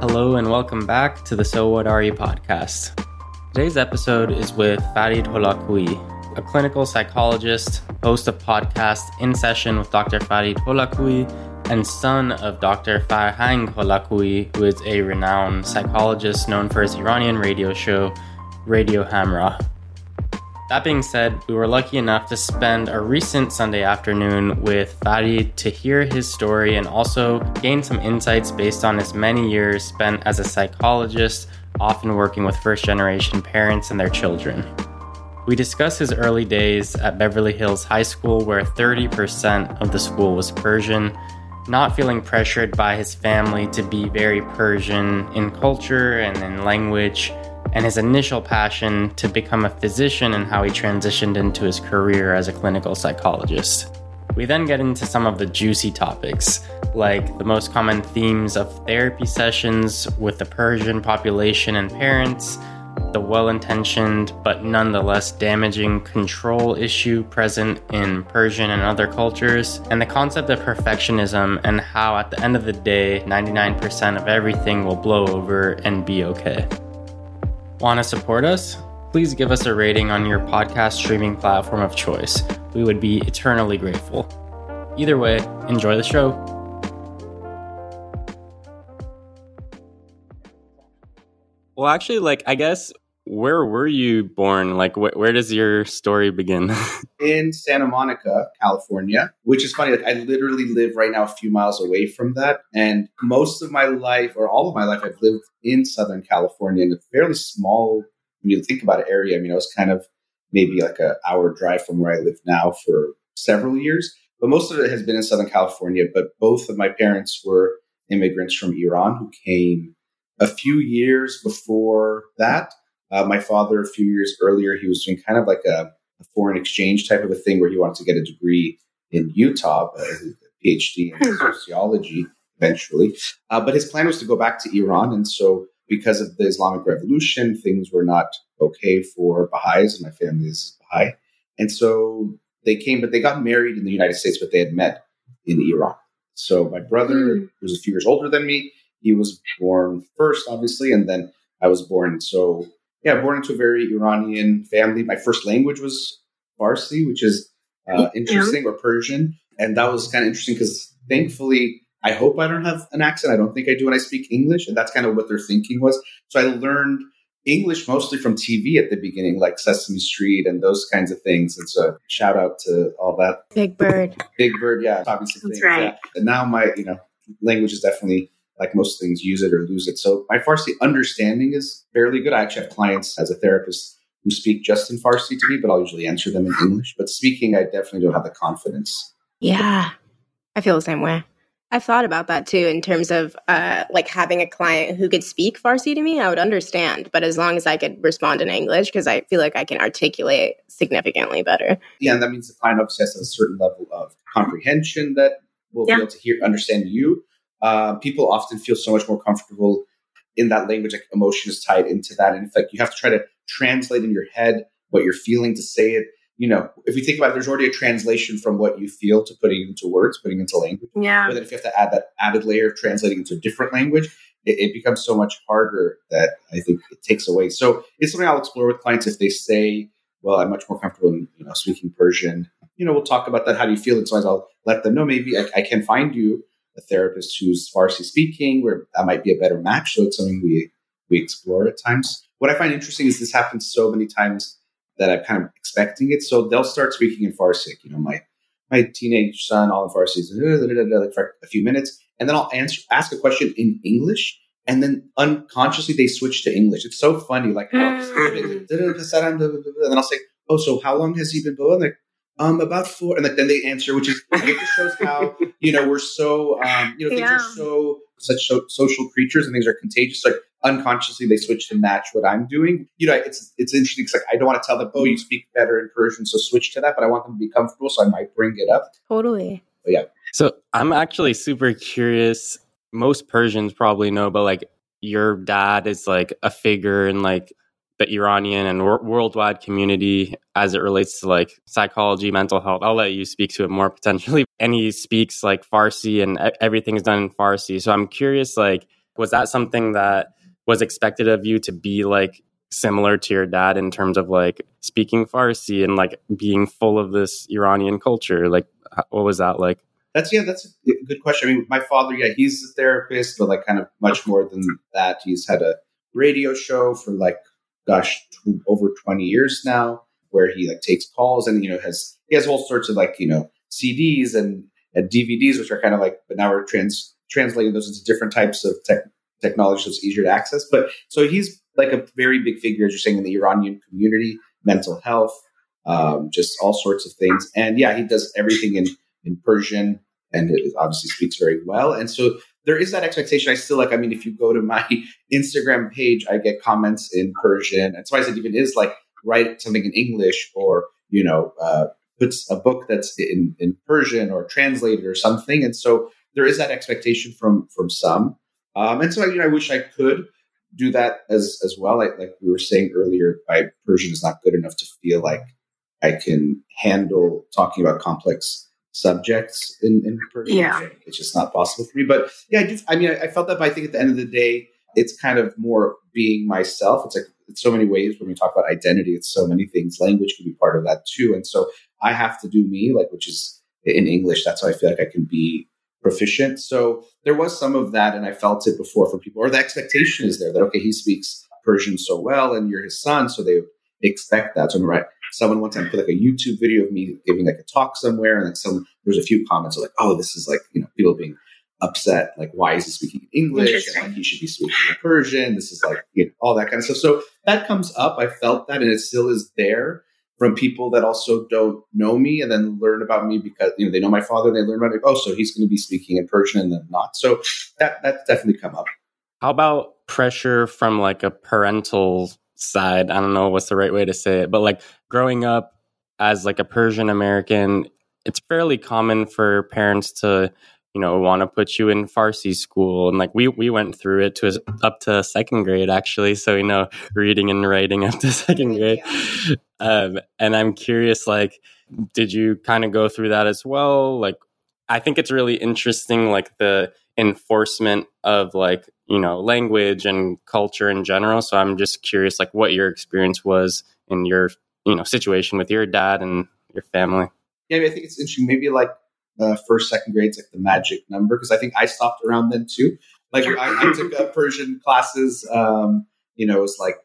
Hello and welcome back to the So What Are You podcast. Today's episode is with Farid Holakouee, a clinical psychologist, host of podcast In Session with Dr. Farid Holakouee, and son of Dr. Farhang Holakouee, who is a renowned psychologist known for his Iranian radio show, Radio Hamrah. That being said, we were lucky enough to spend a recent Sunday afternoon with Farid to hear his story and also gain some insights based on his many years spent as a psychologist, often working with first generation parents and their children. We discuss his early days at Beverly Hills High School, where 30% of the school was Persian, not feeling pressured by his family to be very Persian in culture and in language and his initial passion to become a physician and how he transitioned into his career as a clinical psychologist. We then get into some of the juicy topics, like the most common themes of therapy sessions with the Persian population and parents, the well intentioned but nonetheless damaging control issue present in Persian and other cultures, and the concept of perfectionism and how, at the end of the day, 99% of everything will blow over and be okay. Want to support us? Please give us a rating on your podcast streaming platform of choice. We would be eternally grateful. Either way, enjoy the show. Well, actually, like, I guess, where were you born? Like, wh- where does your story begin? in Santa Monica, California, which is funny. Like I literally live right now a few miles away from that. And most of my life, or all of my life, I've lived in Southern California in a fairly small, when you think about it, area. I mean, I was kind of maybe like an hour drive from where I live now for several years. But most of it has been in Southern California. But both of my parents were immigrants from Iran who came a few years before that. Uh, my father, a few years earlier, he was doing kind of like a, a, foreign exchange type of a thing where he wanted to get a degree in Utah, a PhD in sociology eventually. Uh, but his plan was to go back to Iran. And so, because of the Islamic Revolution, things were not okay for Baha'is, and my family is Baha'i. And so they came, but they got married in the United States, but they had met in Iran. So my brother, mm. a few years older than me, he was born first, obviously, and then I was born. So yeah, born into a very Iranian family. My first language was Farsi, which is uh, interesting, yeah. or Persian. And that was kind of interesting because thankfully, I hope I don't have an accent. I don't think I do when I speak English. And that's kind of what their thinking was. So I learned English mostly from TV at the beginning, like Sesame Street and those kinds of things. And so shout out to all that. Big Bird. Big Bird, yeah. Obviously, That's things, right. Yeah. And now my, you know, language is definitely like most things, use it or lose it. So my Farsi understanding is fairly good. I actually have clients as a therapist who speak just in Farsi to me, but I'll usually answer them in English. But speaking, I definitely don't have the confidence. Yeah, I feel the same way. I've thought about that too in terms of uh, like having a client who could speak Farsi to me, I would understand. But as long as I could respond in English, because I feel like I can articulate significantly better. Yeah, and that means the client obviously has a certain level of comprehension that will yeah. be able to hear, understand you uh, people often feel so much more comfortable in that language. Like emotion is tied into that, and it's like you have to try to translate in your head what you're feeling to say it. You know, if you think about it, there's already a translation from what you feel to putting into words, putting into language. Yeah. But then if you have to add that added layer of translating into a different language, it, it becomes so much harder that I think it takes away. So it's something I'll explore with clients if they say, "Well, I'm much more comfortable in you know speaking Persian." You know, we'll talk about that. How do you feel? And so I'll let them know. Maybe I, I can find you a therapist who's Farsi speaking, where that might be a better match. So it's something we we explore at times. What I find interesting is this happens so many times that I'm kind of expecting it. So they'll start speaking in Farsi. You know, my my teenage son, all in Farsi, like for a few minutes, and then I'll answer ask a question in English, and then unconsciously they switch to English. It's so funny. Like, and then I'll say, "Oh, so how long has he been born?" Like, um, about four, and like then they answer, which is it just shows how you know we're so um, you know things yeah. are so such so, social creatures and things are contagious. Like unconsciously, they switch to match what I'm doing. You know, it's it's interesting because like I don't want to tell them, oh, you speak better in Persian, so switch to that. But I want them to be comfortable, so I might bring it up. Totally. But yeah. So I'm actually super curious. Most Persians probably know, but like your dad is like a figure in like the Iranian and wor- worldwide community as it relates to like psychology, mental health. I'll let you speak to it more potentially. And he speaks like Farsi and everything is done in Farsi. So I'm curious, like, was that something that was expected of you to be like similar to your dad in terms of like speaking Farsi and like being full of this Iranian culture? Like, what was that like? That's yeah, that's a good question. I mean, my father, yeah, he's a therapist, but like kind of much more than that. He's had a radio show for like, gosh, over twenty years now, where he like takes calls and you know has he has all sorts of like you know CDs and, and DVDs, which are kind of like, but now we're trans translating those into different types of tech, technology so it's easier to access. But so he's like a very big figure, as you're saying, in the Iranian community, mental health, um, just all sorts of things. And yeah, he does everything in in Persian and it obviously speaks very well. And so there is that expectation. I still like, I mean, if you go to my Instagram page, I get comments in Persian. And so I said, even is like, write something in English or, you know, uh, puts a book that's in, in Persian or translated or something. And so there is that expectation from, from some. Um, and so, you know, I wish I could do that as, as well. I, like we were saying earlier, my Persian is not good enough to feel like I can handle talking about complex subjects in, in Persian. Yeah. It's just not possible for me. But yeah, I do. I mean, I, I, felt that, but I think at the end of the day, it's kind of more being myself. It's like, it's so many ways when we talk about identity, it's so many things. Language can be part of that too. And so I have to do me, like, which is in English. That's how I feel like I can be proficient. So there was some of that, and I felt it before from people, or the expectation is there that, okay, he speaks Persian so well, and you're his son. So they expect that. So I'm right someone one time put like a YouTube video of me giving like a talk somewhere, and like some there's a few comments like, "Oh, this is like you know people being upset, like why is he speaking English? And like he should be speaking in Persian. This is like you know all that kind of stuff." So that comes up. I felt that, and it still is there from people that also don't know me and then learn about me because you know they know my father. And they learn about it. Oh, so he's going to be speaking in Persian and then not. So that that's definitely come up. How about pressure from like a parental side. I don't know what's the right way to say it, but like growing up as like a Persian American, it's fairly common for parents to, you know, want to put you in Farsi school, and like we we went through it to up to second grade actually, so you know, reading and writing up to second grade. Um, and I'm curious, like, did you kind of go through that as well? Like, I think it's really interesting, like the enforcement of like you know language and culture in general. So i'm just curious like what your experience was in your you know situation with your dad and your family. Yeah I, mean, I think it's interesting. Maybe like uh, first second grades like the magic number because i think i stopped around then too. Like I, I, took uh, persian classes um, you know it was like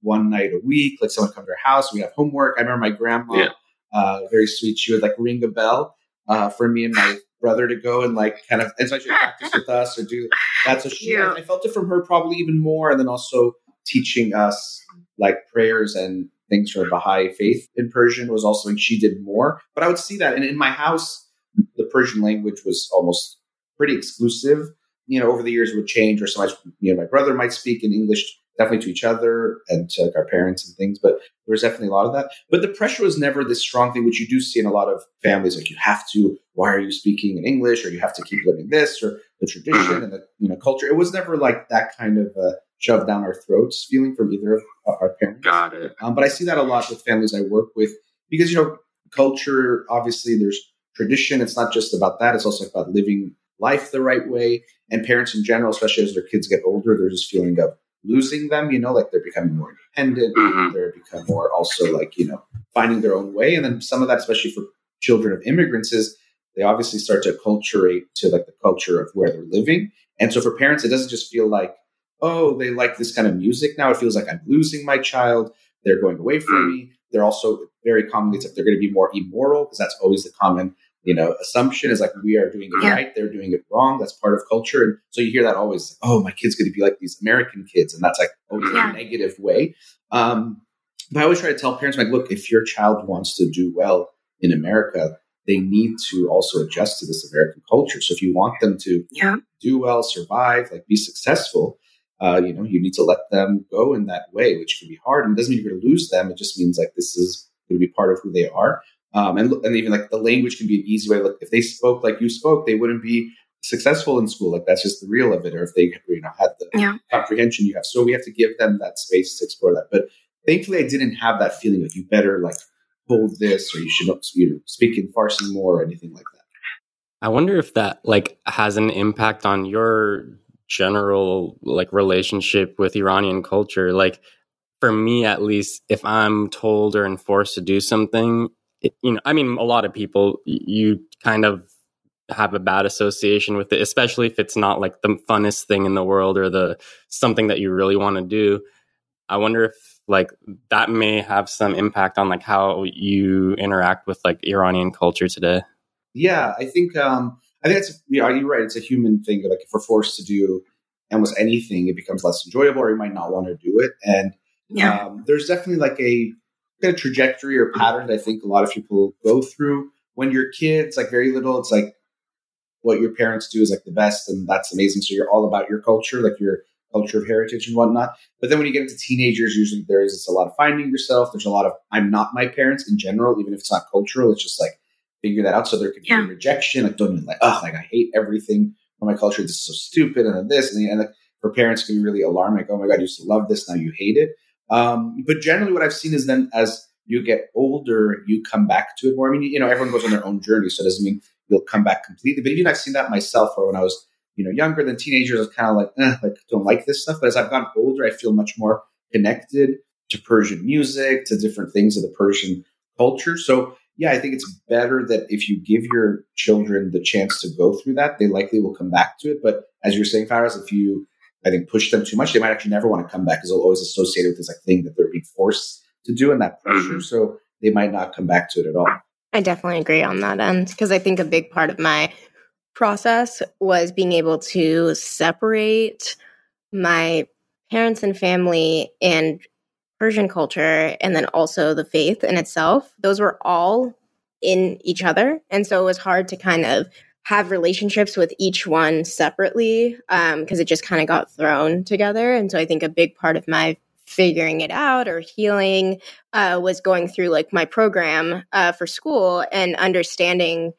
one night a week. Like someone come to our house we have homework. I remember my grandma yeah. uh, very sweet she would like ring a bell uh, for me and my brother to go and like kind of and so she practice with us or do that. So she, yeah. I, I felt it from her probably even more, and then also teaching us like prayers and things from Baha'i faith in Persian was also like she did more. But I would see that, and in my house, the Persian language was almost pretty exclusive. You know, over the years it would change, or sometimes you know my brother might speak in English definitely to each other and to like, our parents and things. But there was definitely a lot of that. But the pressure was never this strong thing, which you do see in a lot of families. Like you have to, why are you speaking in English? Or you have to keep living this or the tradition and the you know culture. It was never like that kind of uh, shoved down our throats feeling from either of our parents. Got it. Um, but I see that a lot with families I work with because you know culture. Obviously, there's tradition. It's not just about that. It's also about living life the right way. And parents in general, especially as their kids get older, there's this feeling of losing them, you know, like they're becoming more independent, mm-hmm. they're become more also like, you know, finding their own way. And then some of that, especially for children of immigrants, is they obviously start to acculturate to like the culture of where they're living. And so for parents, it doesn't just feel like, oh, they like this kind of music now. It feels like I'm losing my child. They're going away from mm. me. They're also very commonly it's like they're going to be more immoral because that's always the common you know, assumption is like we are doing it yeah. right, they're doing it wrong. That's part of culture. And so you hear that always, oh, my kid's going to be like these American kids. And that's like always yeah. a negative way. Um, but I always try to tell parents, like, look, if your child wants to do well in America, they need to also adjust to this American culture. So if you want them to yeah. do well, survive, like be successful, uh, you know, you need to let them go in that way, which can be hard. And it doesn't mean you're going to lose them. It just means like this is going to be part of who they are. Um, and, and even like the language can be an easy way. Like if they spoke like you spoke, they wouldn't be successful in school. Like that's just the real of it. Or if they you know had the yeah. comprehension you have, so we have to give them that space to explore that. But thankfully I didn't have that feeling like you better like hold this or you should you know, speak in Farsi more or anything like that. I wonder if that like has an impact on your general like relationship with Iranian culture. Like for me at least, if I'm told or enforced to do something, it, you know, I mean, a lot of people you kind of have a bad association with it, especially if it's not like the funnest thing in the world or the something that you really want to do. I wonder if like that may have some impact on like how you interact with like Iranian culture today. Yeah, I think um I think it's you know, you're right. It's a human thing. Like if we're forced to do almost anything, it becomes less enjoyable, or you might not want to do it. And Yeah. um, there's definitely like a of trajectory or pattern that I think a lot of people go through when you're kids, like very little. It's like what your parents do is like the best, and that's amazing. So you're all about your culture, like your culture of heritage and whatnot. But then when you get into teenagers, usually there is a lot of finding yourself. There's a lot of I'm not my parents in general, even if it's not cultural. It's just like figure that out. So there could Yeah. be rejection, like don't even like, oh, like I hate everything from my culture. This is so stupid, and then this, and, the, and like, for parents, can be really alarming. Like, oh my god, you used to love this, now you hate it. Um, but generally, what I've seen is then as you get older, you come back to it more. I mean, you know, everyone goes on their own journey, so it doesn't mean you'll come back completely. But even I've seen that myself, where when I was you know younger than teenagers, I was kind of like, eh, like don't like this stuff. But as I've gotten older, I feel much more connected to Persian music, to different things of the Persian culture. So yeah, I think it's better that if you give your children the chance to go through that, they likely will come back to it. But as you're saying, Faraz, if you I think push them too much, they might actually never want to come back because they'll always associate it with this like thing that they're being forced to do and that mm-hmm. pressure. So they might not come back to it at all. I definitely agree on that end because I think a big part of my process was being able to separate my parents and family and Persian culture and then also the faith in itself. Those were all in each other. And so it was hard to kind of have relationships with each one separately because it just kind of got thrown together. And so I think a big part of my figuring it out or healing uh, was going through like my program uh, for school and understanding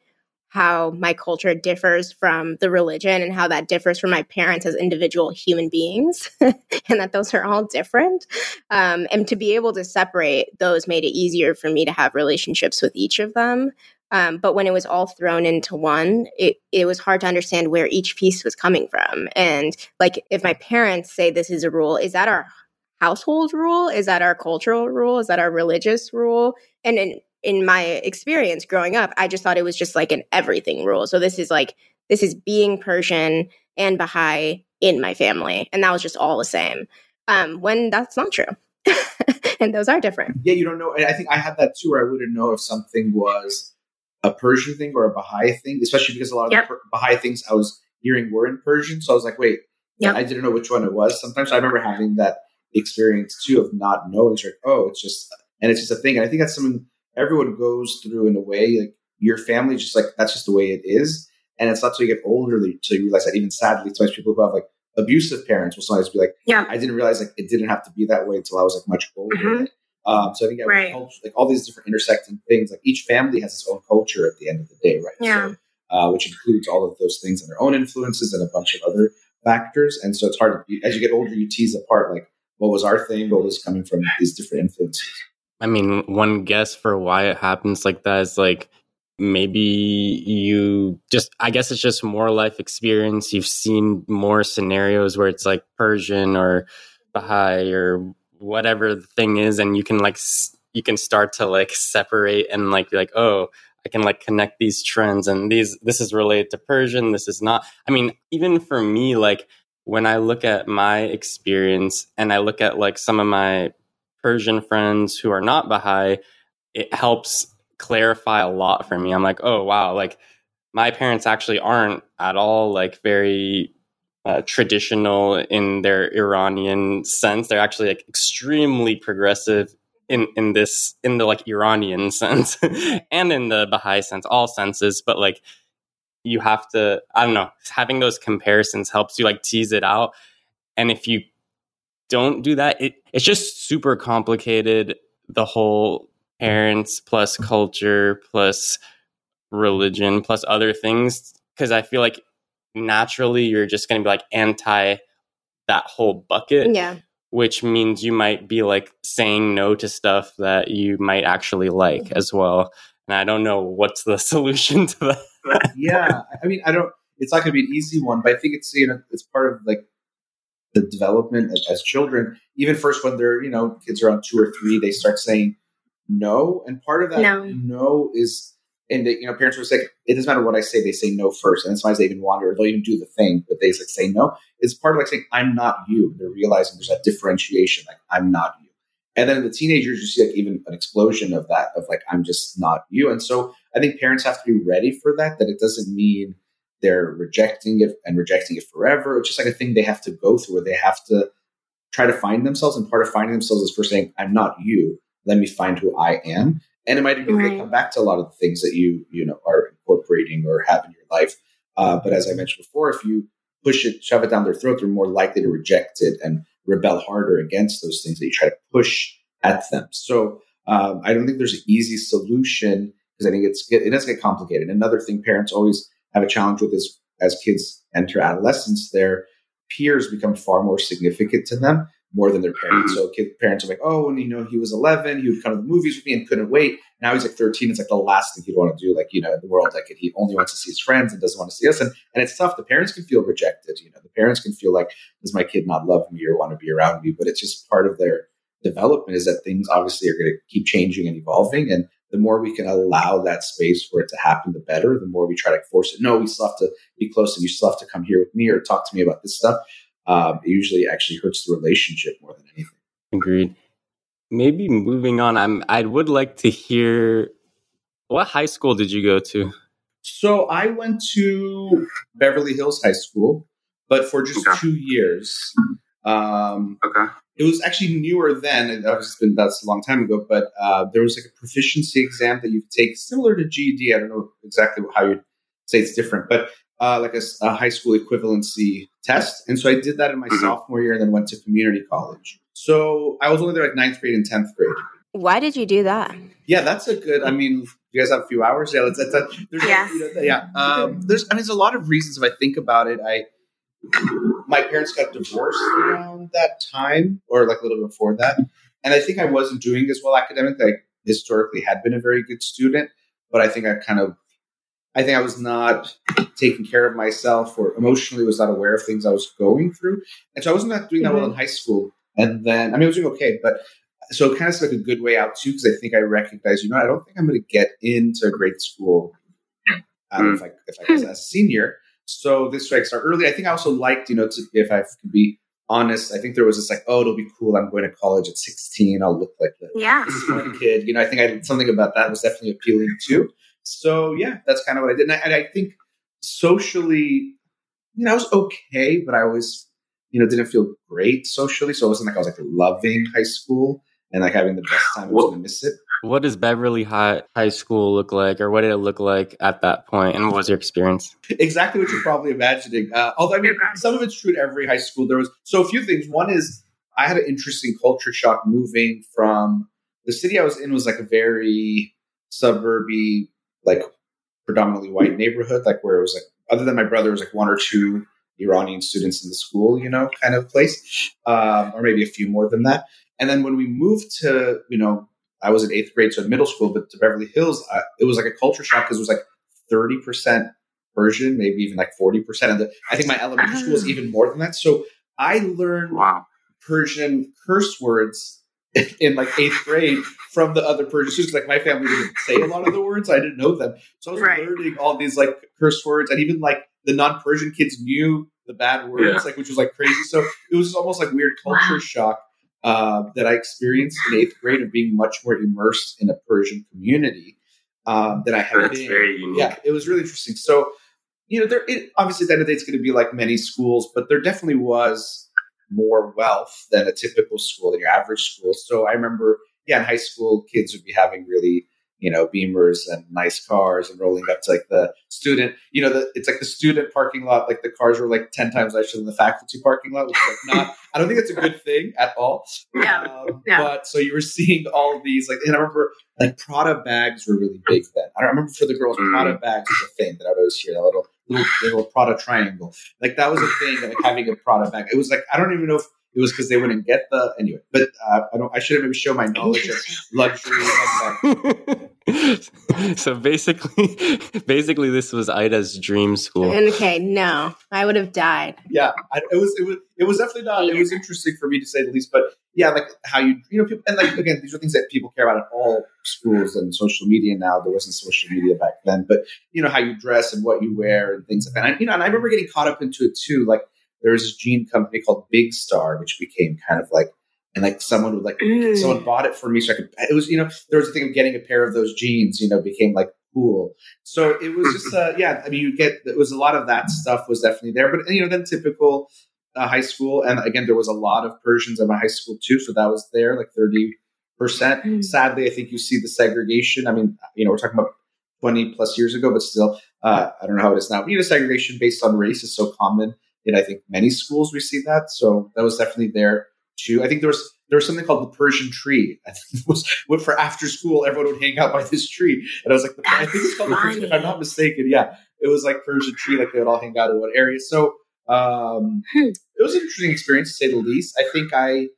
how my culture differs from the religion and how that differs from my parents as individual human beings and that those are all different um, and to be able to separate those made it easier for me to have relationships with each of them um, but when it was all thrown into one, it, it was hard to understand where each piece was coming from. And like, if my parents say this is a rule, is that our household rule? Is that our cultural rule? Is that our religious rule? And in, in my experience growing up, I just thought it was just like an everything rule. So this is like, this is being Persian and Baha'i in my family. And that was just all the same. Um, when that's not true. and those are different. Yeah, you don't know. I think I had that too, where I wouldn't know if something was a Persian thing or a Baha'i thing, especially because a lot of Yep. the per- Baha'i things I was hearing were in Persian. So I was like, wait, Yep. I didn't know which one it was. Sometimes I remember having that experience too of not knowing. It's like, oh, it's just, and it's just a thing. And I think that's something everyone goes through in a way. Like your family, just like that's just the way it is. And it's not till you get older that you realize that. Even sadly, sometimes people who have like abusive parents will sometimes be like, Yeah. I didn't realize like it didn't have to be that way until I was like much older. Mhm. Um, so I think yeah, Right. culture, like all these different intersecting things, like each family has its own culture at the end of the day, right? Yeah. So, uh, which includes all of those things and their own influences and a bunch of other factors. And so it's hard to, as you get older, you tease apart like what was our thing, what was coming from these different influences. I mean, one guess for why it happens like that is like maybe you just, I guess it's just more life experience. You've seen more scenarios where it's like Persian or Baha'i or whatever the thing is, and you can like, you can start to like separate and like be like, oh, I can like connect these trends and these, this is related to Persian, this is not. I mean, even for me, like when I look at my experience and I look at like some of my Persian friends who are not Baha'i, it helps clarify a lot for me. I'm like, oh wow, like my parents actually aren't at all like very uh, traditional in their Iranian sense. They're actually like extremely progressive in in this in the like Iranian sense and in the Baha'i sense, all senses. But like you have to, I don't know, having those comparisons helps you like tease it out. And if you don't do that, it, it's just super complicated. The whole parents plus culture plus religion plus other things. Cause I feel like naturally you're just going to be like anti that whole bucket. Yeah. which means you might be like saying no to stuff that you might actually like as well. And I don't know what's the solution to that. yeah, I mean, I don't. It's not going to be an easy one, but I think it's you know it's part of like the development as, as children. Even first when they're you know kids are on two or three, they start saying no, and part of that No. no is and they, you know parents will say it doesn't matter what I say, they say no first, and sometimes they even wander, they'll even do the thing, but they like say no. It's part of like saying I'm not you. They're realizing there's that differentiation, like I'm not you. And then in the teenagers, you see like even an explosion of that, of like I'm just not you. And so I think parents have to be ready for that. That it doesn't mean they're rejecting it and rejecting it forever. It's just like a thing they have to go through, where they have to try to find themselves. And part of finding themselves is first saying I'm not you. Let me find who I am. And it might even Right. come back to a lot of the things that you you know are incorporating or have in your life. Uh, but as I mentioned before, if you push it, shove it down their throat, they're more likely to reject it and rebel harder against those things that you try to push at them. So um, I don't think there's an easy solution because I think it's it does get complicated. Another thing parents always have a challenge with is as kids enter adolescence, their peers become far more significant to them more than their parents. Mm-hmm. So kid, parents are like, oh, when you know he was 11, he would come to the movies with me and couldn't wait. Now he's like 13. It's like the last thing he'd want to do, like you know, in the world. Like he only wants to see his friends and doesn't want to see us. And and it's tough. The parents can feel rejected. You know, the parents can feel like, does my kid not love me or want to be around me? But it's just part of their development is that things obviously are going to keep changing and evolving. And the more we can allow that space for it to happen, the better. The more we try to force it. No, we still have to be close and you still have to come here with me or talk to me about this stuff. Um, it usually actually hurts the relationship more than anything. Agreed. Maybe moving on, I'm I would like to hear what high school did you go to? So I went to Beverly Hills High School, but for just Okay. two years. Um, Okay. it was actually newer then, and that was been that's a long time ago. But uh, there was like a proficiency exam that you could take, similar to GED. I don't know exactly how you'd say it's different, but uh, like a high school equivalency test. And so I did that in my Mhm. sophomore year, and then went to community college. So I was only there like ninth grade and tenth grade. Why did you do that? Yeah, that's a good. I mean, you guys have a few hours. Yeah, let's. That's a, there's Yes. you know, yeah. Um, there's. I mean, there's a lot of reasons. If I think about it, I my parents got divorced around that time, or like a little before that, and I think I wasn't doing as well academically. I historically had been a very good student, but I think I kind of, I think I was not taking care of myself, or emotionally was not aware of things I was going through, and so I wasn't not doing that well in high school. And then, I mean, I was doing okay, but so it kind of seemed like a good way out too because I think I recognize, you know, I don't think I'm going to get into a grade school um, if I if I was a senior. So this way I start early. I think I also liked, you know, to, if I can be honest, I think there was this like, oh, it'll be cool. I'm going to college at 16. I'll look like the Yeah. this smart kid. You know, I think I something about that was definitely appealing too. So yeah, that's kind of what I did. And I, and I think socially, you know, I was okay, but I always, you know, didn't feel great socially. So it wasn't like I was like loving high school and like having the best time. I was going to miss it. What does Beverly High High School look like, or what did it look like at that point, and what was your experience? exactly what you're probably imagining. Uh, although I mean, some of it's true to every high school. There was so a few things. One is I had an interesting culture shock moving from the city I was in was like a very suburby, like predominantly white neighborhood, like where it was like other than my brother, it was like one or two Iranian students in the school, you know, kind of place, um, or maybe a few more than that. And then when we moved to, you know, I was in eighth grade, so in middle school, but to Beverly Hills, uh, it was like a culture shock because it was like thirty percent Persian, maybe even like forty percent. And I think my elementary school was even more than that. So I learned Wow. Persian curse words in like eighth grade from the other Persian students. Like my family didn't say a lot of the words, I didn't know them. So I was Right. learning all these like curse words, and even like the non-Persian kids knew the bad words, Yeah. like which was like crazy. So it was almost like weird culture Wow. shock uh, that I experienced in eighth grade of being much more immersed in a Persian community um, than I had That's been. very unique. Yeah, it was really interesting. So, you know, there it, obviously at the end of the day, it's going to be like many schools, but there definitely was more wealth than a typical school, than your average school. So I remember, yeah, in high school, kids would be having really, you know, Beamers and nice cars and rolling up to like the student, you know, the, it's like the student parking lot, like the cars were like 10 times nicer than the faculty parking lot, which is like not, I don't think it's a good thing at all. Yeah. Um, Yeah. But so you were seeing all these, like, and I remember like Prada bags were really big then. I remember for the girls, Mm. Prada bags was a thing that I'd always hear that little, little, little Prada triangle. Like that was a thing, like having a Prada bag. It was like, I don't even know if it was because they wouldn't get the anyway. But uh, I don't. I should have maybe show my knowledge of luxury. so basically, basically, this was Ida's dream school. Okay, no, I would have died. yeah, I, it was. It was. It was definitely not. It was interesting for me to say the least. But yeah, like how you you know people and like again these are things that people care about at all schools and social media now. There wasn't social media back then, but you know how you dress and what you wear and things like that. And, you know, and I remember getting caught up into it too. Like there was this jean company called Big Star, which became kind of like. And like someone would like Mm. someone bought it for me, so I could. It was you know there was a thing of getting a pair of those jeans. You know, became like cool. So it was just uh, yeah. I mean, you get it was a lot of that stuff was definitely there, but you know then typical uh, high school, and again there was a lot of Persians at my high school too, so that was there like thirty percent. Mm. Sadly, I think you see the segregation. I mean, you know, we're talking about twenty plus years ago, but still, uh, I don't know how it is now. But, you know, segregation based on race is so common in I think many schools. We see that, so that was definitely there too. I think there was there was something called the Persian tree. I think it was what for after school everyone would hang out by this tree, and I was like, I think it's called the Persian. If I'm not mistaken, yeah, it was like Persian tree. Like they would all hang out in one area. So um, Hmm. it was an interesting experience to say the least. I think I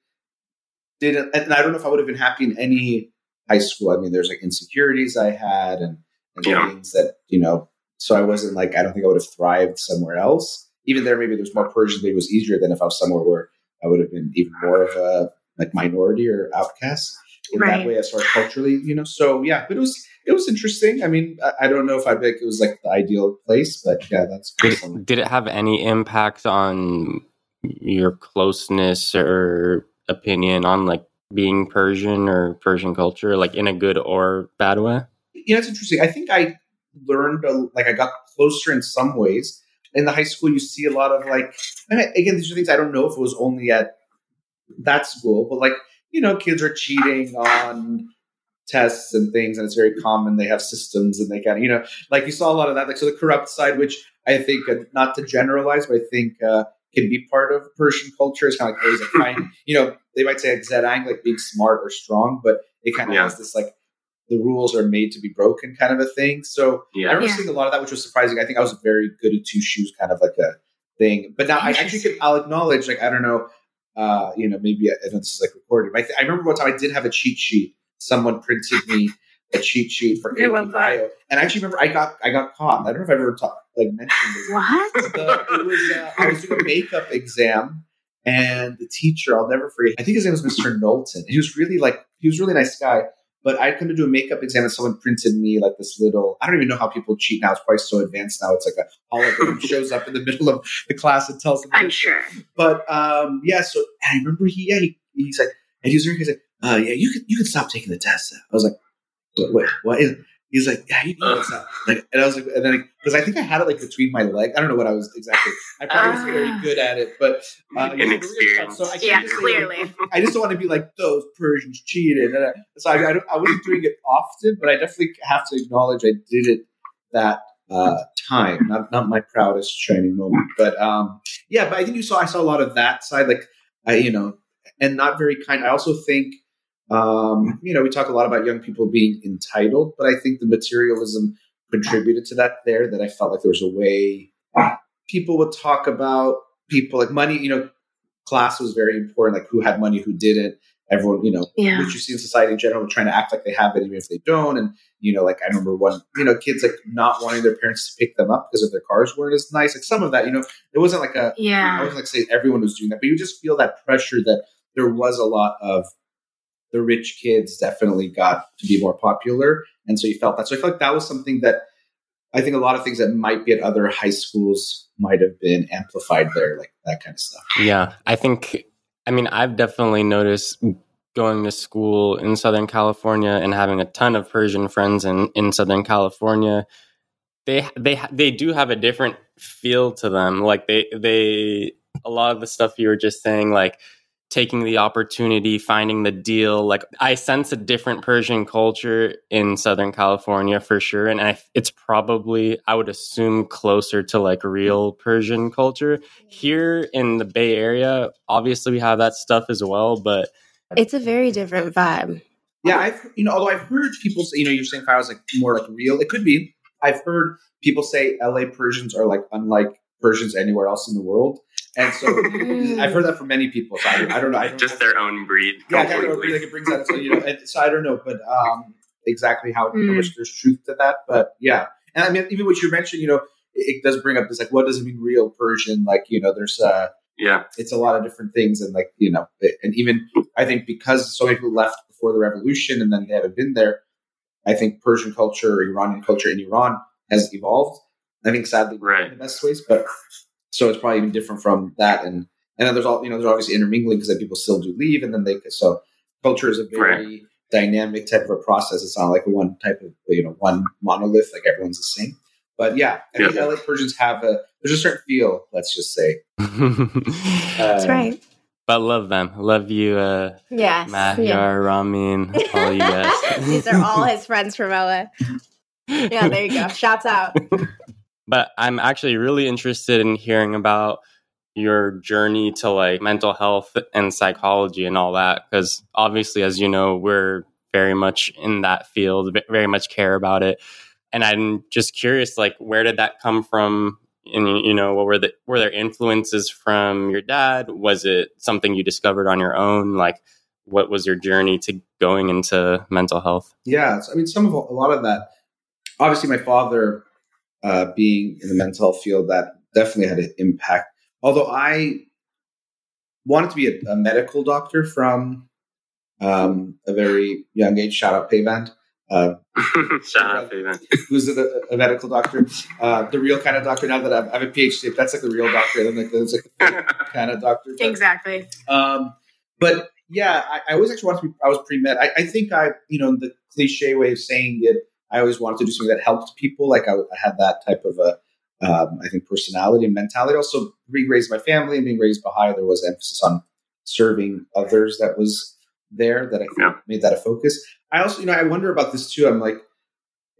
didn't, and I don't know if I would have been happy in any high school. I mean, there's like insecurities I had and, and Yeah. things that you know. So I wasn't like I don't think I would have thrived somewhere else. Even there, maybe there's more Persian. Maybe it was easier than if I was somewhere where I would have been even more of a like minority or outcast in that way as far as culturally, you know. So yeah, but it was it was interesting. I mean, I, I don't know if I'd be like it was like the ideal place, but yeah, that's Did it, did it have any impact on your closeness or opinion on like being Persian or Persian culture, like in a good or bad way? you know, it's interesting. I think I learned, a, like, I got closer in some ways. In the high school, you see a lot of like, and again, these are things I don't know if it was only at that school, but like, you know, kids are cheating on tests and things, and it's very common. They have systems and they kind of, you know, like you saw a lot of that. Like, so the corrupt side, which I think, uh, not to generalize, but I think uh, can be part of Persian culture, is kind of like always like, fine, you know, they might say like zerang, like being smart or strong, but it kind of Yeah. has this like, the rules are made to be broken kind of a thing. So yeah. I remember Yeah. seeing a lot of that, which was surprising. I think I was very good at two shoes, kind of like a thing. But now I actually could, I'll acknowledge, like, I don't know, uh, you know, maybe I don't know if this is like recorded, but I, th- I remember one time I did have a cheat sheet. Someone printed me a cheat sheet for I AP love that. bio. And I actually remember I got, I got caught. I don't know if I've ever talked, like mentioned this. What? The, it was, uh, I was doing a makeup exam and the teacher, I'll never forget, I think his name was Mr. Knowlton. He was really like, he was a really nice guy. But I come to do a makeup exam and someone printed me like this little, I don't even know how people cheat now. It's probably so advanced now. It's like a hologram shows up in the middle of the class and tells them. I'm sure. But um, yeah, so and I remember he, yeah, he, he's like, and he was he's like, uh, yeah, you can, you can stop taking the test. I was like, wait what is, he's like, yeah, you can stop. Like, and I was like, and then, because I think I had it like between my leg. I don't know what I was exactly. I probably wasn't very Ah. good at it, but uh, Inexperienced. So I can't Yeah, just say, like, clearly. I just don't want to be like those Persians cheated. And I, so I, I, I wasn't doing it often, but I definitely have to acknowledge I did it that uh, time. Not not my proudest shining moment, but um, yeah. But I think you saw I saw a lot of that side, like I, you know, and not very kind. I also think. Um, you know, we talk a lot about young people being entitled, but I think the materialism contributed to that there. That I felt like there was a way people would talk about people like money. You know, class was very important, like who had money, who didn't. Everyone, you know, Yeah. which you see in society in general, trying to act like they have it even if they don't. And you know, like I remember one, you know, kids like not wanting their parents to pick them up because if their cars weren't as nice. Like some of that, you know, it wasn't like a, Yeah. I wasn't like saying everyone was doing that, but you just feel that pressure that there was a lot of the rich kids definitely got to be more popular, and so you felt that. So I felt like that was something that I think a lot of things that might be at other high schools might have been amplified there, like that kind of stuff. Yeah, I think. I mean, I've definitely noticed going to school in Southern California and having a ton of Persian friends in in Southern California. They they they do have a different feel to them. Like they they a lot of the stuff you were just saying, like taking the opportunity, finding the deal. Like I sense a different Persian culture in Southern California for sure, and I, it's probably I would assume closer to like real Persian culture here in the Bay Area. Obviously, we have that stuff as well, but It's a very different vibe. Yeah, I've you know, although I've heard people say, you know, you're saying if I was like more like real, it could be. I've heard people say LA Persians are like unlike Persians anywhere else in the world. And so Mm. I've heard that from many people. So I, I don't know. I don't Just know. their own breed. yeah, kind of completely. like it brings out. So you know, and, so I don't know, but um, exactly how, how Mm. much there's truth to that. But yeah, and I mean, even what you mentioned, you know, it, it does bring up this like, what does it mean real Persian? Like, you know, there's uh, Yeah. it's a lot of different things, and like you know, it- and even I think because so many people left before the revolution, and then they haven't been there. I think Persian culture or Iranian culture in Iran has evolved. I think sadly Right. in the best ways, but so it's probably even different from that. And and then there's all you know, there's obviously intermingling because then people still do leave, and then they so culture is a very dynamic type of a process. It's not like one type of you know one monolith like everyone's the same. But yeah, I think LA Persians have a there's a certain feel. Let's just say That's Um, right. but love them. Love you, uh, Yes. Mahyar, yeah. Ramin, all you guys. These are all his friends from LA. Yeah, there you go. Shouts out. But I'm actually really interested in hearing about your journey to like mental health and psychology and all that. Because obviously, as you know, we're very much in that field, very much care about it. And I'm just curious, like, where did that come from? And you know, what were the were there influences from your dad? Was it something you discovered on your own? Like, what was your journey to going into mental health? Yeah, I mean, some of a lot of that. Obviously, my father uh, being in the mental health field, that definitely had an impact. Although I wanted to be a, a medical doctor from um, a very young age. Shout out Payvand, uh, Shout out, Faven. who's a, a medical doctor, uh, the real kind of doctor. Now that I've, I have a PhD, that's like the real doctor. Then like there's like the kind of doctor. But- Exactly. um, but yeah, I, I always actually wanted to be. I was pre med. I, I think I, you know, the cliche way of saying it, I always wanted to do something that helped people. Like I, I had that type of a, um, I think, personality and mentality. Also, being raised by family and being raised Baha'i, there was emphasis on serving others. That was there. That I think Yeah. made that a focus. I also, you know, I wonder about this too. I'm like.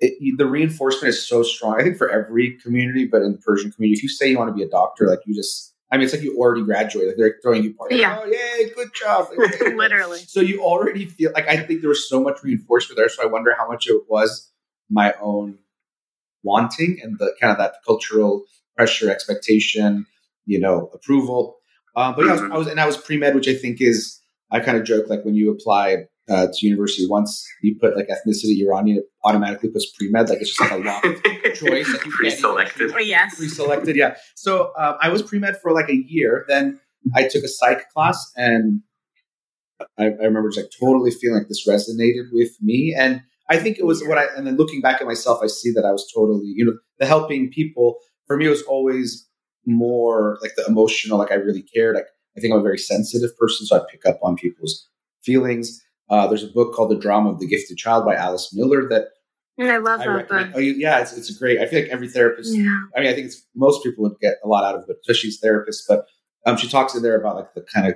It, the reinforcement is so strong. I think for every community, but in the Persian community, if you say you want to be a doctor, like you just, I mean, it's like you already graduated. Like they're throwing you parties. Yeah. Oh, yay, good job. Like, Literally. So you already feel like I think there was so much reinforcement there. So I wonder how much it was my own wanting and the kind of that cultural pressure, expectation, you know, approval. Um, but yeah, I was, I was, and I was pre med, which I think is I kind of joke like when you apply uh, to university once you put like ethnicity Iranian, it automatically puts pre med. Like it's just like a locked choice. Like you can't- Pre-selected. yes. pre-selected. Yeah. So um, I was pre med for like a year. Then I took a psych class, and I, I remember just like totally feeling like this resonated with me. And I think it was what I. And then looking back at myself, I see that I was totally, you know, the helping people for me was always more like the emotional. Like I really cared. Like I think I'm a very sensitive person, so I pick up on people's feelings. Uh, there's a book called The Drama of the Gifted Child by Alice Miller that I love I that recommend. book. Oh, yeah, it's, it's great. I feel like every therapist Yeah. I mean, I think it's most people would get a lot out of it, especially therapists. But um, she talks in there about like the kind of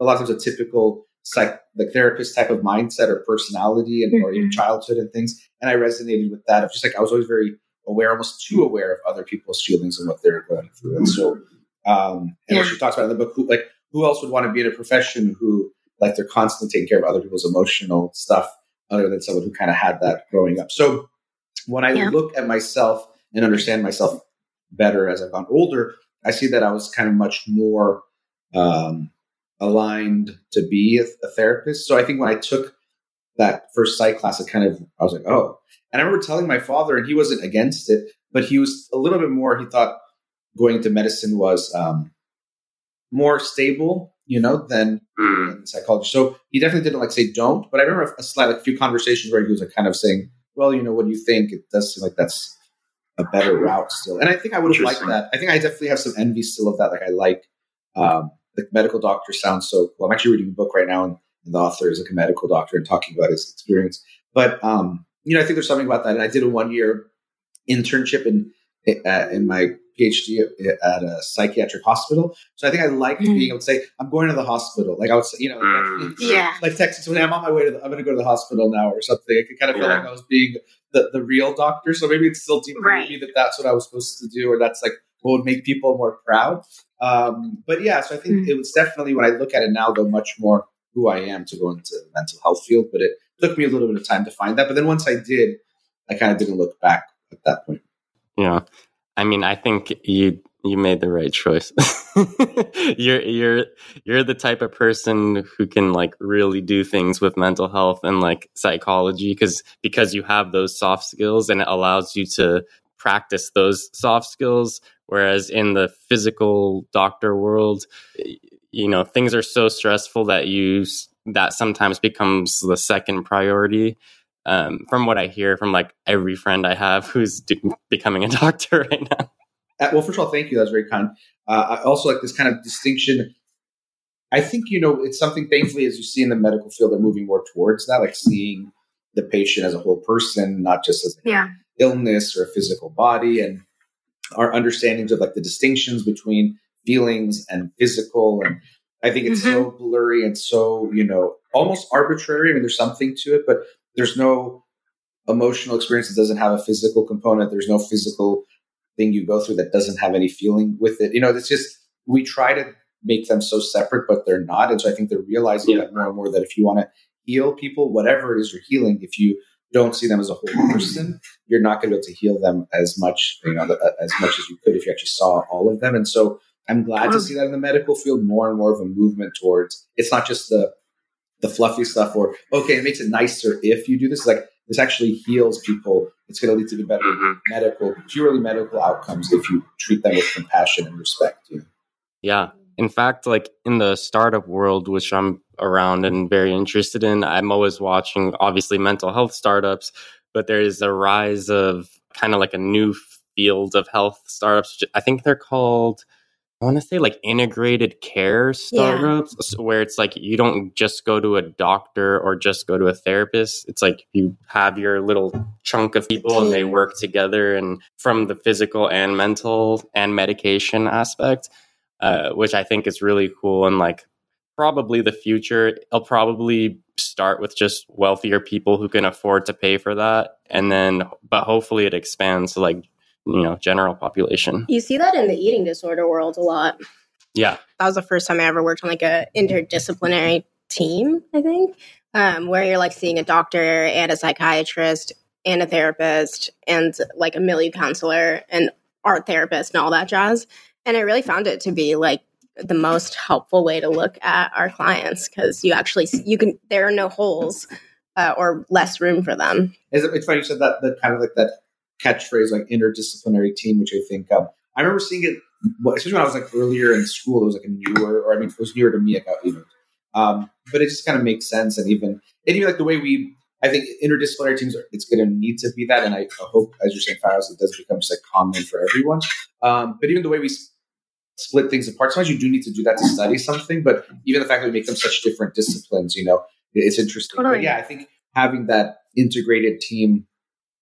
a lot of times a typical psych like therapist type of mindset or personality and or even Mhm. childhood and things. And I resonated with that. Of just like I was always very aware, almost too aware of other people's feelings and what they're going through. And so, um, and Yeah. she talks about in the book, who like who else would want to be in a profession who like they're constantly taking care of other people's emotional stuff, other than someone who kind of had that growing up. So when I Yeah. look at myself and understand myself better as I've gone older, I see that I was kind of much more um, aligned to be a, a therapist. So I think when I took that first psych class, it kind of I was like, oh. And I remember telling my father, and he wasn't against it, but he was a little bit more. He thought going into medicine was um, more stable, you know, than Mm. psychology. So he definitely didn't like say don't, but I remember a slight, like, few conversations where he was like kind of saying, well, you know, what do you think? It does seem like that's a better route still. And I think I would have liked that. I think I definitely have some envy still of that. Like I like, um, the medical doctor sounds so cool. I'm actually reading a book right now and the author is like a medical doctor and talking about his experience. But, um, you know, I think there's something about that. And I did a one year internship in, uh, in my PhD at a psychiatric hospital. So I think I liked Mm. being able to say, I'm going to the hospital. Like I would say, you know, Mm. Yeah. like texting someone, I'm on my way to the, I'm going to go to the hospital now or something. I could kind of feel Yeah. like I was being the, the real doctor. So maybe it's still deeper Right. in me that that's what I was supposed to do, or that's like what would make people more proud. Um, but yeah, so I think Mm. it was definitely when I look at it now, though, much more who I am to go into the mental health field. But it took me a little bit of time to find that. But then once I did, I kind of didn't look back at that point. Yeah. I mean, I think you you made the right choice. you're you're you're the type of person who can like really do things with mental health and like psychology because because you have those soft skills and it allows you to practice those soft skills whereas in the physical doctor world you know things are so stressful that you that sometimes becomes the second priority um, from what i hear from like every friend i have who's do- becoming a doctor right now Uh, well, first of all, thank you. That was very kind. Uh, I also like this kind of distinction. I think, you know, it's something, thankfully, as you see in the medical field, they're moving more towards that, like seeing the patient as a whole person, not just as Yeah. Illness or a physical body. And our understandings of like the distinctions between feelings and physical. And I think it's so mm-hmm. blurry and so, you know, almost arbitrary. I mean, there's something to it, but there's no emotional experience that doesn't have a physical component. There's no physical thing you go through that doesn't have any feeling with it. You know, it's just we try to make them so separate, but they're not. And so I think they're realizing Yeah. that more and more that if you want to heal people, whatever it is you're healing, if you don't see them as a whole person, you're not going to be able to heal them as much, you know, as much as you could if you actually saw all of them. And so I'm glad to see that in the medical field, more and more of a movement towards it's not just the the fluffy stuff or okay, it makes it nicer if you do this. Like this actually heals people. It's going to lead to the better mm-hmm. medical, purely medical outcomes if you treat them with compassion and respect. You know? Yeah. In fact, like in the startup world, which I'm around and very interested in, I'm always watching obviously mental health startups, but there is a rise of kind of like a new field of health startups. I think they're called, I want to say like integrated care startups, s- where it's like you don't just go to a doctor or just go to a therapist. It's like you have your little chunk of people and they work together and from the physical and mental and medication aspect uh, which I think is really cool and like probably the future. It'll probably start with just wealthier people who can afford to pay for that, and then but hopefully it expands to like you know general population. You see that in the eating disorder world a lot. Yeah, That was the first time I ever worked on like a interdisciplinary team, I think, um, where you're like seeing a doctor and a psychiatrist and a therapist and like a milieu counselor and art therapist and all that jazz. And I really found it to be like the most helpful way to look at our clients because you actually you can there are no holes uh, or less room for them. It's, it's funny you said that, that kind of like that catchphrase, like interdisciplinary team, which I think um, I remember seeing it, especially when I was like earlier in school. It was like a newer, or I mean, it was newer to me. Got, you um, but it just kind of makes sense, and even and even like the way we. I think interdisciplinary teams are it's going to need to be that, and I, hope, as you're saying, Faraz, it does become just like common for everyone. Um, but even the way we split things apart, sometimes you do need to do that to study something. But even the fact that we make them such different disciplines, you know, it's interesting. But yeah, I think having that integrated team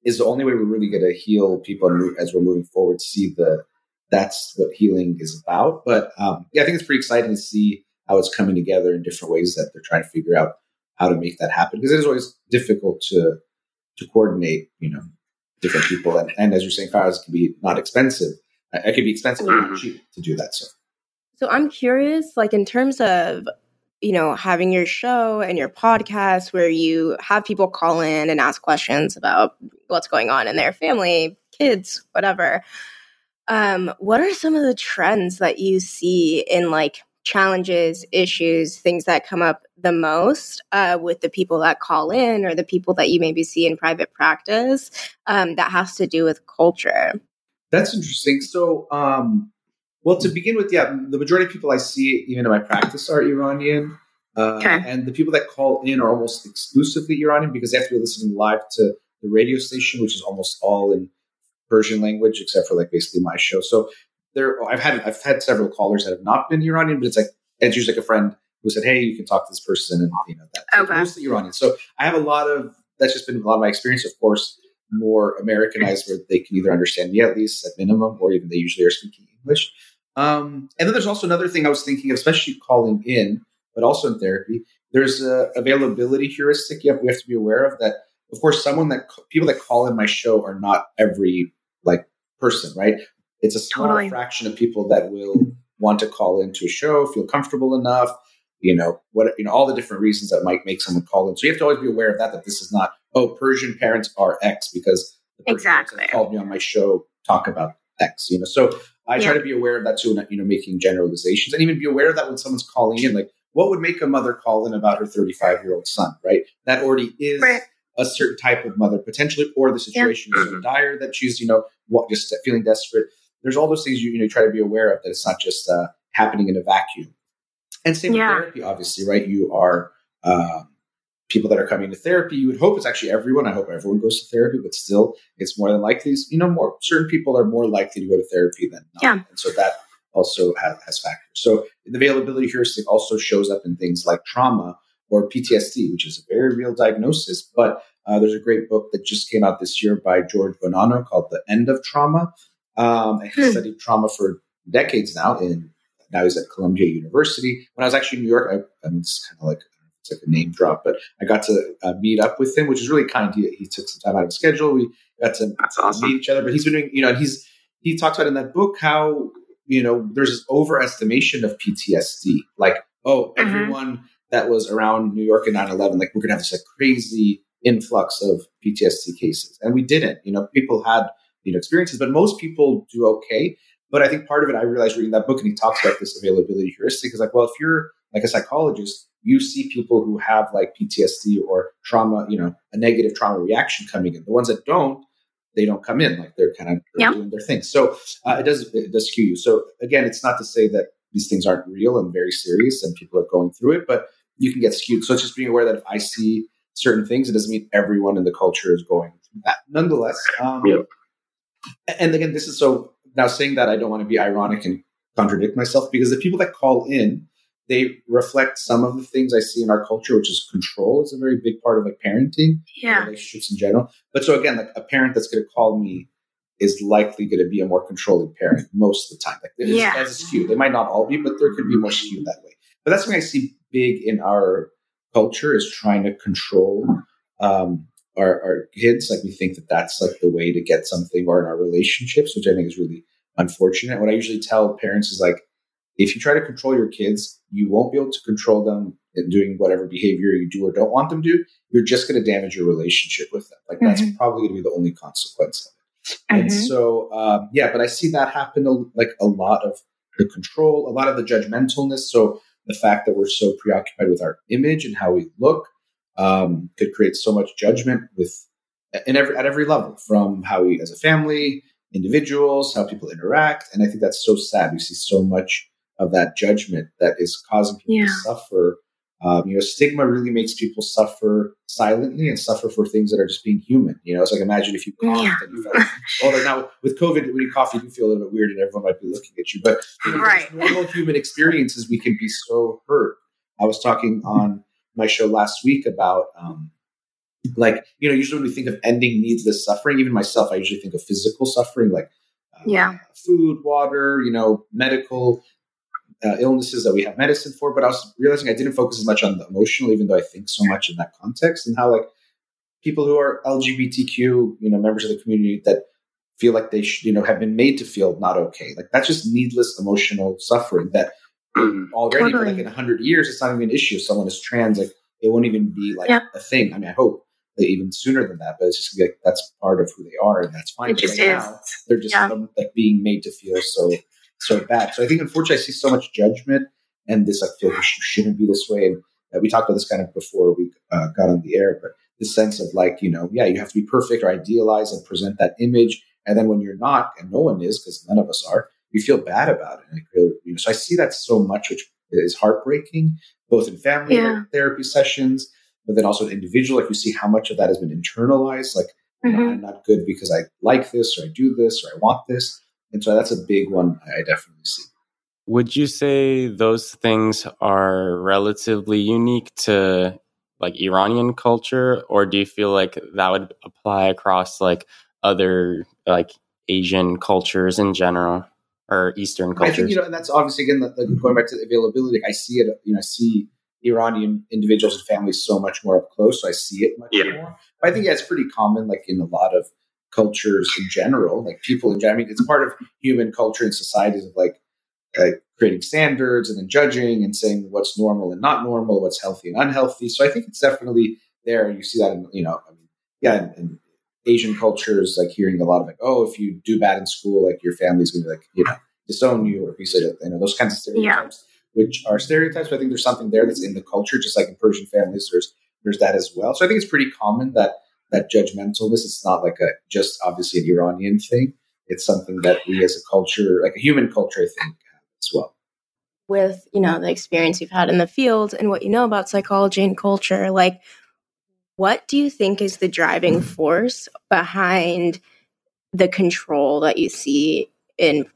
is the only way we're really going to heal people as we're moving forward. See the that's what healing is about. But um, yeah, I think it's pretty exciting to see how it's coming together in different ways that they're trying to figure out how to make that happen because it is always difficult to to coordinate. You know, different people and, and as you're saying, files can be not expensive. It could be expensive but not Mhm. cheap to do that. So So I'm curious, like in terms of, you know, having your show and your podcast where you have people call in and ask questions about what's going on in their family, kids, whatever. Um, what are some of the trends that you see in like challenges, issues, things that come up the most uh, with the people that call in or the people that you maybe see in private practice um, that has to do with culture? That's interesting. So, um, well, to begin with, yeah, the majority of people I see, even in my practice, are Iranian. Uh, Okay. And the people that call in are almost exclusively Iranian because they have to be listening live to the radio station, which is almost all in Persian language, except for like basically my show. So there, I've had I've had several callers that have not been Iranian, but it's like it's usually like a friend who said, "Hey, you can talk to this person," and you know that. Okay. Mostly Iranian. So I have a lot of that's just been a lot of my experience. Of course, more Americanized, where they can either understand me at least at minimum, or even they usually are speaking English. Um, and then there's also another thing I was thinking, of, especially calling in, but also in therapy. There's a availability heuristic you have, we have to be aware of that. Of course, someone that people that call in my show are not every like person, right? It's a small Totally. fraction of people that will want to call into a show, feel comfortable enough, you know, what you know, all the different reasons that might make someone call in. So you have to always be aware of that. That this is not oh, Persian parents are X because the Persian Exactly. called me on my show talk about X. You know, so I try to be aware of that too, and you know, making generalizations, and even be aware of that when someone's calling in. Like, what would make a mother call in about her 35 year old son? Right, that already is Right. a certain type of mother potentially, or the situation is so Mhm. dire that she's you know what just feeling desperate. There's all those things you you know try to be aware of that it's not just uh, happening in a vacuum. And same Yeah. with therapy, obviously, right? You are um, people that are coming to therapy. You would hope it's actually everyone. I hope everyone goes to therapy, but still, it's more than likely. You know, more certain people are more likely to go to therapy than not, Yeah. and so that also has, has factors. So the availability heuristic also shows up in things like trauma or PTSD, which is a very real diagnosis. But uh, there's a great book that just came out this year by George Bonanno called "The End of Trauma." Um, and he Hmm. studied trauma for decades now. In now he's at Columbia University. When I was actually in New York, I, I mean, it's kind of like it's like a name drop, but I got to uh, meet up with him, which is really kind. He, he took some time out of his schedule. We got to awesome. meet each other. But he's been doing, you know, and he's he talks about in that book how you know there's this overestimation of PTSD. Like, oh, Mhm. everyone that was around New York in 9-11, like we're gonna have this like crazy influx of PTSD cases, and we didn't. You know, people had you know experiences, but most people do okay. But I think part of it, I realized reading that book, and he talks about this availability heuristic, is like, well, if you're like a psychologist, you see people who have like PTSD or trauma, you know, a negative trauma reaction coming in. The ones that don't, they don't come in, like they're kind of Yeah. doing their thing. So uh, it does it does skew you. So again, it's not to say that these things aren't real and very serious, and people are going through it, but you can get skewed. So it's just being aware that if I see certain things, it doesn't mean everyone in the culture is going through that. Nonetheless, um, Yeah. and again, this is so now saying that I don't want to be ironic and contradict myself because the people that call in, they reflect some of the things I see in our culture, which is control is a very big part of like parenting, Yeah. relationships in general. But so again, like a parent that's going to call me is likely going to be a more controlling parent most of the time. Like Yeah. as a skew, they might not all be, but there could be more skewed that way. But that's something I see big in our culture is trying to control um, our, our kids. Like we think that that's like the way to get something, or in our relationships, which I think is really unfortunate. What I usually tell parents is like, if you try to control your kids, you won't be able to control them in doing whatever behavior you do or don't want them to. You're just going to damage your relationship with them. Like that's probably going to be the only consequence of it. And Mhm. so, um, yeah, but I see that happen a, like a lot of the control, a lot of the judgmentalness. So the fact that we're so preoccupied with our image and how we look um, could create so much judgment with in every at every level, from how we as a family, individuals, how people interact, and I think that's so sad. We see so much of that judgment that is causing people to suffer. Um, you know, stigma really makes people suffer silently and suffer for things that are just being human. You know, it's like imagine if you coughed Yeah. and you felt well, now with COVID, when you cough, you do feel a little bit weird, and everyone might be looking at you. But you know, Right. normal human experiences, we can be so hurt. I was talking on my show last week about, um, like, you know, usually when we think of ending needless suffering, even myself, I usually think of physical suffering, like uh, Yeah. food, water, you know, medical uh, illnesses that we have medicine for. But I was realizing I didn't focus as much on the emotional, even though I think so much in that context, and how like people who are LGBTQ, you know, members of the community that feel like they should, you know, have been made to feel not okay. Like that's just needless emotional suffering that already for Totally. like in a hundred years, it's not even an issue. If someone is trans, like it won't even be like Yep. a thing. I mean, I hope that even sooner than that, but it's just like that's part of who they are, and that's fine. It But just right is. now, they're just Yeah. um, like being made to feel so so bad. So I think unfortunately, I see so much judgment and this like feel you shouldn't be this way. And uh, we talked about this kind of before we uh, got on the air, but this sense of like you know, yeah, you have to be perfect or idealize and present that image, and then when you're not, and no one is because none of us are, you feel bad about it. And like, really, you know, so I see that so much, which is heartbreaking, both in family Yeah. therapy sessions, but then also in individual. Like you see how much of that has been internalized. Like Mhm. I'm not good because I like this or I do this or I want this. And so that's a big one I definitely see. Would you say those things are relatively unique to like Iranian culture, or do you feel like that would apply across like other like Asian cultures in general or Eastern cultures? I think, you know, and that's obviously, again, the, the, going back to the availability, like I see it, you know, I see Iranian individuals and families so much more up close. So I see it much Yeah. more. But I think, yeah, it's pretty common, like in a lot of cultures in general, like people in general. I mean, it's part of human culture and societies of like uh, creating standards and then judging and saying what's normal and not normal, what's healthy and unhealthy. So I think it's definitely there. You see that in, you know, I mean, yeah, in, in Asian cultures, like hearing a lot of like, oh, if you do bad in school, like your family's going to like, you know, disown you or piece of you know those kinds of stereotypes, which are stereotypes. But I think there's something there that's in the culture, just like in Persian families, there's there's that as well. So I think it's pretty common that that judgmentalness. It's not like a just obviously an Iranian thing. It's something that we as a culture, like a human culture, I think, as well. With you know the experience you've had in the field and what you know about psychology and culture, like what do you think is the driving mm-hmm. force behind the control that you see in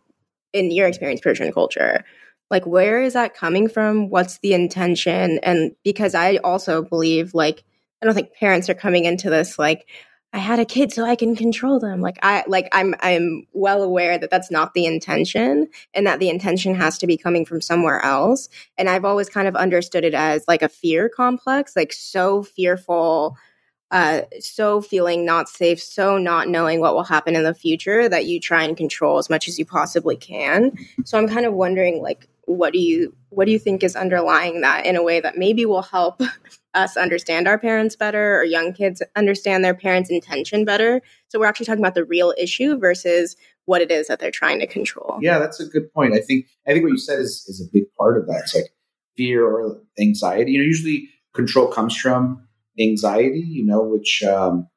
in your experience Persian culture? Like where is that coming from? What's the intention? And because I also believe like I don't think parents are coming into this like I had a kid so I can control them. Like I like I'm I'm well aware that that's not the intention and that the intention has to be coming from somewhere else. And I've always kind of understood it as like a fear complex, like so fearful uh, so feeling not safe, so not knowing what will happen in the future that you try and control as much as you possibly can. So I'm kind of wondering, like, what do you what do you think is underlying that in a way that maybe will help us understand our parents better or young kids understand their parents' intention better? So we're actually talking about the real issue versus what it is that they're trying to control. Yeah, that's a good point. I think I think what you said is is a big part of that. It's like fear or anxiety. You know, usually control comes from anxiety, you know, which um,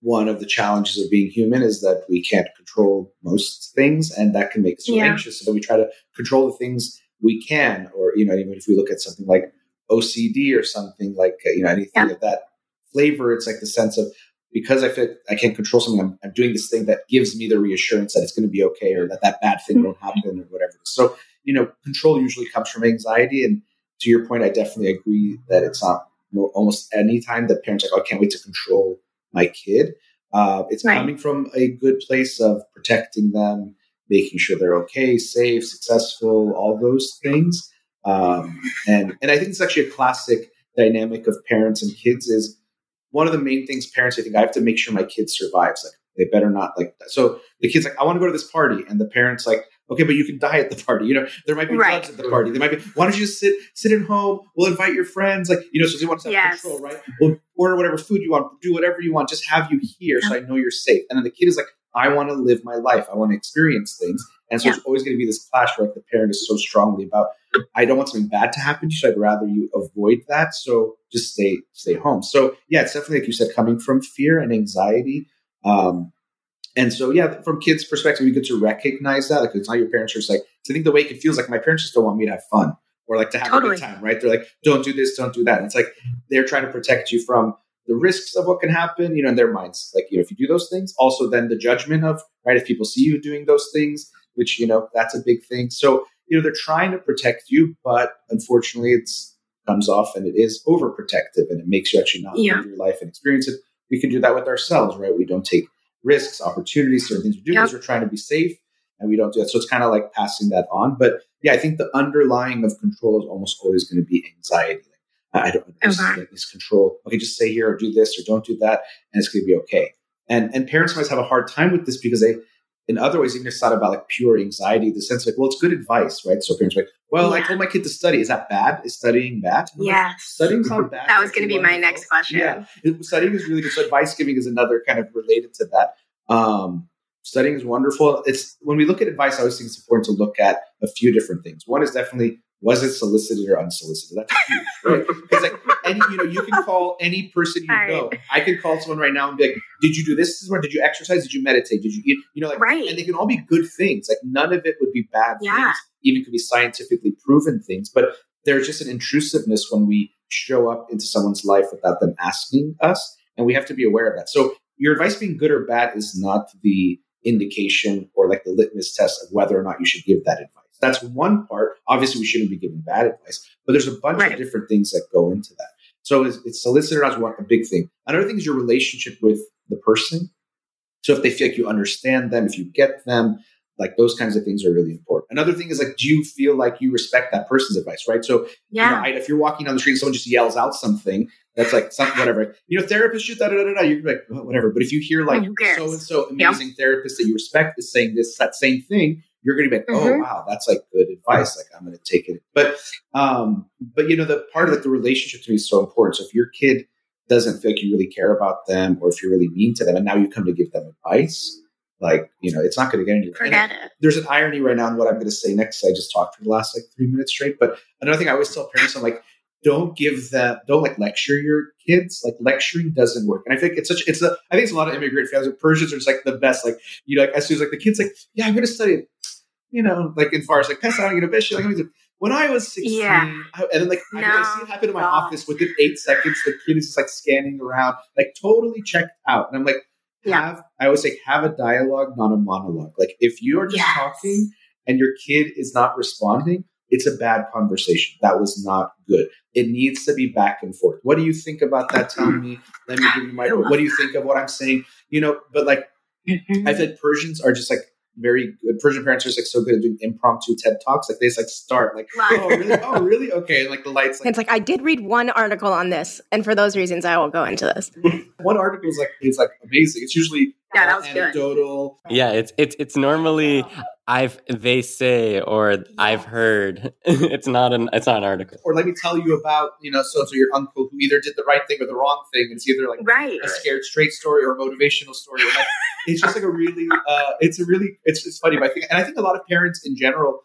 one of the challenges of being human is that we can't control most things, and that can make us yeah. anxious. So we try to control the things we can, or you know, even if we look at something like OCD or something like uh, you know anything yeah. of that flavor, it's like the sense of because I feel I can't control something, I'm, I'm, doing this thing that gives me the reassurance that it's going to be okay, or that that bad thing mm-hmm. won't happen, or whatever. So you know, control usually comes from anxiety, and to your point, I definitely agree that it's not almost any time that parents are like, oh, I can't wait to control my kid. Uh, it's right. coming from a good place of protecting them, making sure they're okay, safe, successful, all those things. Um, and and I think it's actually a classic dynamic of parents and kids is one of the main things parents I think I have to make sure my kid survives. Like they better not like so the kid's like I want to go to this party and the parents like Okay, but you can die at the party. You know, there might be right. drugs at the party. There might be. Why don't you just sit sit at home? We'll invite your friends. Like you know, so you want to have yes. control, right? We'll order whatever food you want. Do whatever you want. Just have you here, yeah. so I know you're safe. And then the kid is like, I want to live my life. I want to experience things. And so yeah. it's always going to be this clash where like the parent is so strongly about, I don't want something bad to happen to you, so I'd rather you avoid that. So just stay stay home. So yeah, it's definitely like you said, coming from fear and anxiety. Um, and so, yeah, from kids' perspective, you get to recognize that. Like, it's not your parents are just like, I think the way it feels like my parents just don't want me to have fun or like to have totally. a good time, right? They're like, don't do this, don't do that. And it's like they're trying to protect you from the risks of what can happen, you know, in their minds. Like, you know, if you do those things, also then the judgment of, right, if people see you doing those things, which, you know, that's a big thing. So, you know, they're trying to protect you, but unfortunately it comes off and it is overprotective and it makes you actually not yeah. live your life and experience it. We can do that with ourselves, right? We don't take risks, opportunities, certain things we do yep. because we're trying to be safe and we don't do that. So it's kind of like passing that on. But yeah, I think the underlying of control is almost always going to be anxiety. Like, I don't this, okay. this control. Okay, just say here or do this or don't do that, and it's going to be okay. And and parents always have a hard time with this because they, in other ways, even it's not about like pure anxiety. The sense of like, well, it's good advice, right? So parents are like, well, yeah. I told my kid to study. Is that bad? Is studying bad? Yeah, like, studying's not bad. That was going to be my next question. Yeah, studying is really good. So advice giving is another kind of related to that. Um, studying is wonderful. It's when we look at advice, I always think it's important to look at a few different things. One is definitely was it solicited or unsolicited? That's huge, right? Because like any, you know, you can call any person you right. know. I can call someone right now and be like, "Did you do this? Did you exercise? Did you meditate? Did you eat?" You know, like, right. and they can all be good things. Like none of it would be bad yeah. things. Even could be scientifically proven things, but there's just an intrusiveness when we show up into someone's life without them asking us, and we have to be aware of that. So your advice being good or bad is not the indication or like the litmus test of whether or not you should give that advice. That's one part. Obviously, we shouldn't be giving bad advice, but there's a bunch right. of different things that go into that. So it's, it's solicitor not one a big thing. Another thing is your relationship with the person. So if they feel like you understand them, if you get them, like those kinds of things are really important. Another thing is like, do you feel like you respect that person's advice, right? So, yeah, you know, if you're walking down the street and someone just yells out something, that's like something, whatever. You know, therapists shoot da da da da. You're like, oh, whatever. But if you hear like so and so amazing yep. therapist that you respect is saying this that same thing, you're going to be like, oh mm-hmm. wow, that's like good advice. Like I'm going to take it. But um, but you know, the part of like the relationship to me is so important. So if your kid doesn't feel like you really care about them, or if you're really mean to them, and now you come to give them advice, Like, you know, it's not going to get anywhere. Forget it. there's an irony right now in what I'm going to say next. I just talked for the last like three minutes straight. But another thing I always tell parents, I'm like, don't give them, don't like lecture your kids. Like lecturing doesn't work. And I think it's such, it's a, I think it's a lot of immigrant families. Persians are just like the best. Like, you know, like as soon as like the kid's like, yeah, I'm going to study, you know, like in Farsi like, Pesa, you know, Bish, like, when I was 16, Yeah. I- and then like I, I see it happen in my God. office within eight seconds, the kid is just like scanning around, like totally checked out. And I'm like, Yeah. have I always say have a dialogue, not a monologue. Like if you are just Yes. talking and your kid is not responding, it's a bad conversation. That was not good. It needs to be back and forth. What do you think about that? Tell me. Let me give you my. What do you think of what I'm saying? You know, but like Mhm. I said, Persians are just like very good. Persian parents are just like so good at doing impromptu TED talks. Like they just like start like, Right. oh really, oh really, okay, and like the lights. Like It's like I did read one article on this, and for those reasons, I will go into this. one article is like is like amazing. It's usually Yeah, that uh, was good. anecdotal. Yeah, it's it's it's normally I've they say or I've heard. it's not an it's not an article. Or let me tell you about you know so so your uncle who either did the right thing or the wrong thing. It's either like Right. a scared straight story or a motivational story. Or like, it's just like a really, uh, it's a really, it's, it's funny. But I think, and I think a lot of parents in general,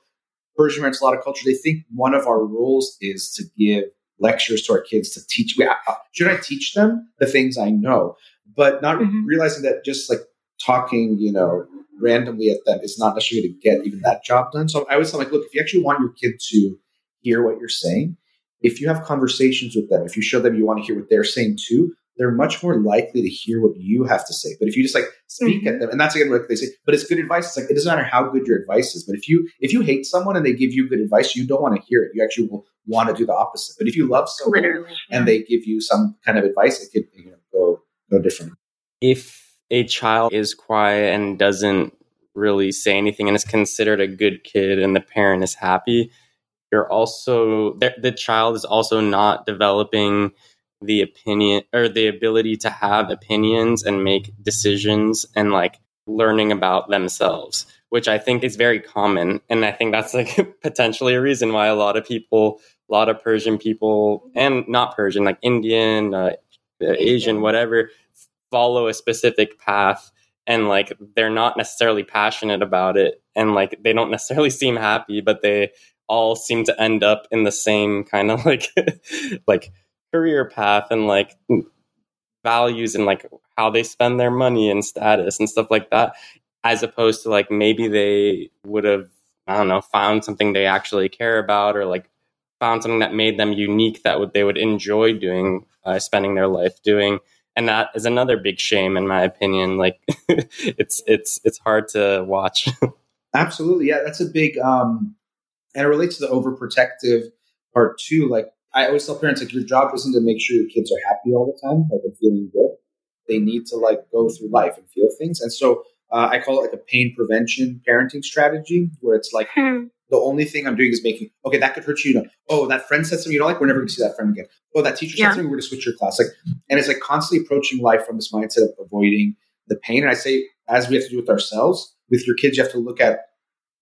Persian parents, a lot of culture, they think one of our roles is to give lectures to our kids to teach. uh, Should I teach them the things I know? But not Mhm. realizing that just like talking, you know, randomly at them is not necessarily going to get even that job done. So I always tell them, like, look, if you actually want your kid to hear what you're saying, if you have conversations with them, if you show them you want to hear what they're saying too, they're much more likely to hear what you have to say. But if you just like speak at mm-hmm. them, and that's again what they say, but it's good advice. It's like it doesn't matter how good your advice is, but if you if you hate someone and they give you good advice, you don't want to hear it. You actually will want to do the opposite. But if you love someone Literally. and they give you some kind of advice, it could you know, go go different. If a child is quiet and doesn't really say anything and is considered a good kid and the parent is happy, you're also the, the child is also not developing the opinion or the ability to have opinions and make decisions and like learning about themselves which i think is very common. And i think that's like potentially a reason why a lot of people a lot of persian people and not persian like indian uh, asian whatever follow a specific path and like they're not necessarily passionate about it and like they don't necessarily seem happy but they all seem to end up in the same kind of like like career path and like values and like how they spend their money and status and stuff like that as opposed to like maybe they would have i don't know found something they actually care about or like found something that made them unique that would they would enjoy doing uh, spending their life doing and that is another big shame in my opinion like it's it's it's hard to watch Absolutely, yeah, that's a big um, and it relates to the overprotective part too. Like I always tell parents, like your job isn't to make sure your kids are happy all the time, like and feeling good. They need to like go through life and feel things, and so uh, I call it like a pain prevention parenting strategy, where it's like Hmm. The only thing I'm doing is making okay that could hurt you. you know, oh, that friend said something you don't like. We're never going to see that friend again. Oh, that teacher Yeah. said something. We're going to switch your class. Like, and it's like constantly approaching life from this mindset of avoiding the pain. And I say, as we have to do with ourselves, with your kids, you have to look at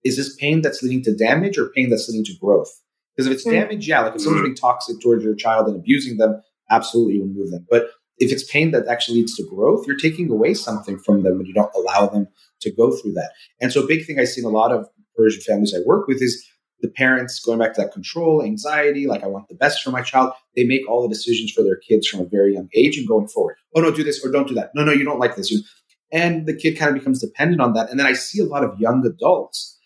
is this pain that's leading to damage or pain that's leading to growth? Because if it's Mm. damage, yeah, like if someone's being toxic towards your child and abusing them, absolutely remove them. But if it's pain that actually leads to growth, you're taking away something from them when you don't allow them to go through that. And so, a big thing I see in a lot of Persian families I work with is the parents going back to that control, anxiety, like I want the best for my child. They make all the decisions for their kids from a very young age and going forward. Oh no, do this or don't do that. No, no, you don't like this. You- And the kid kind of becomes dependent on that. And then I see a lot of young adults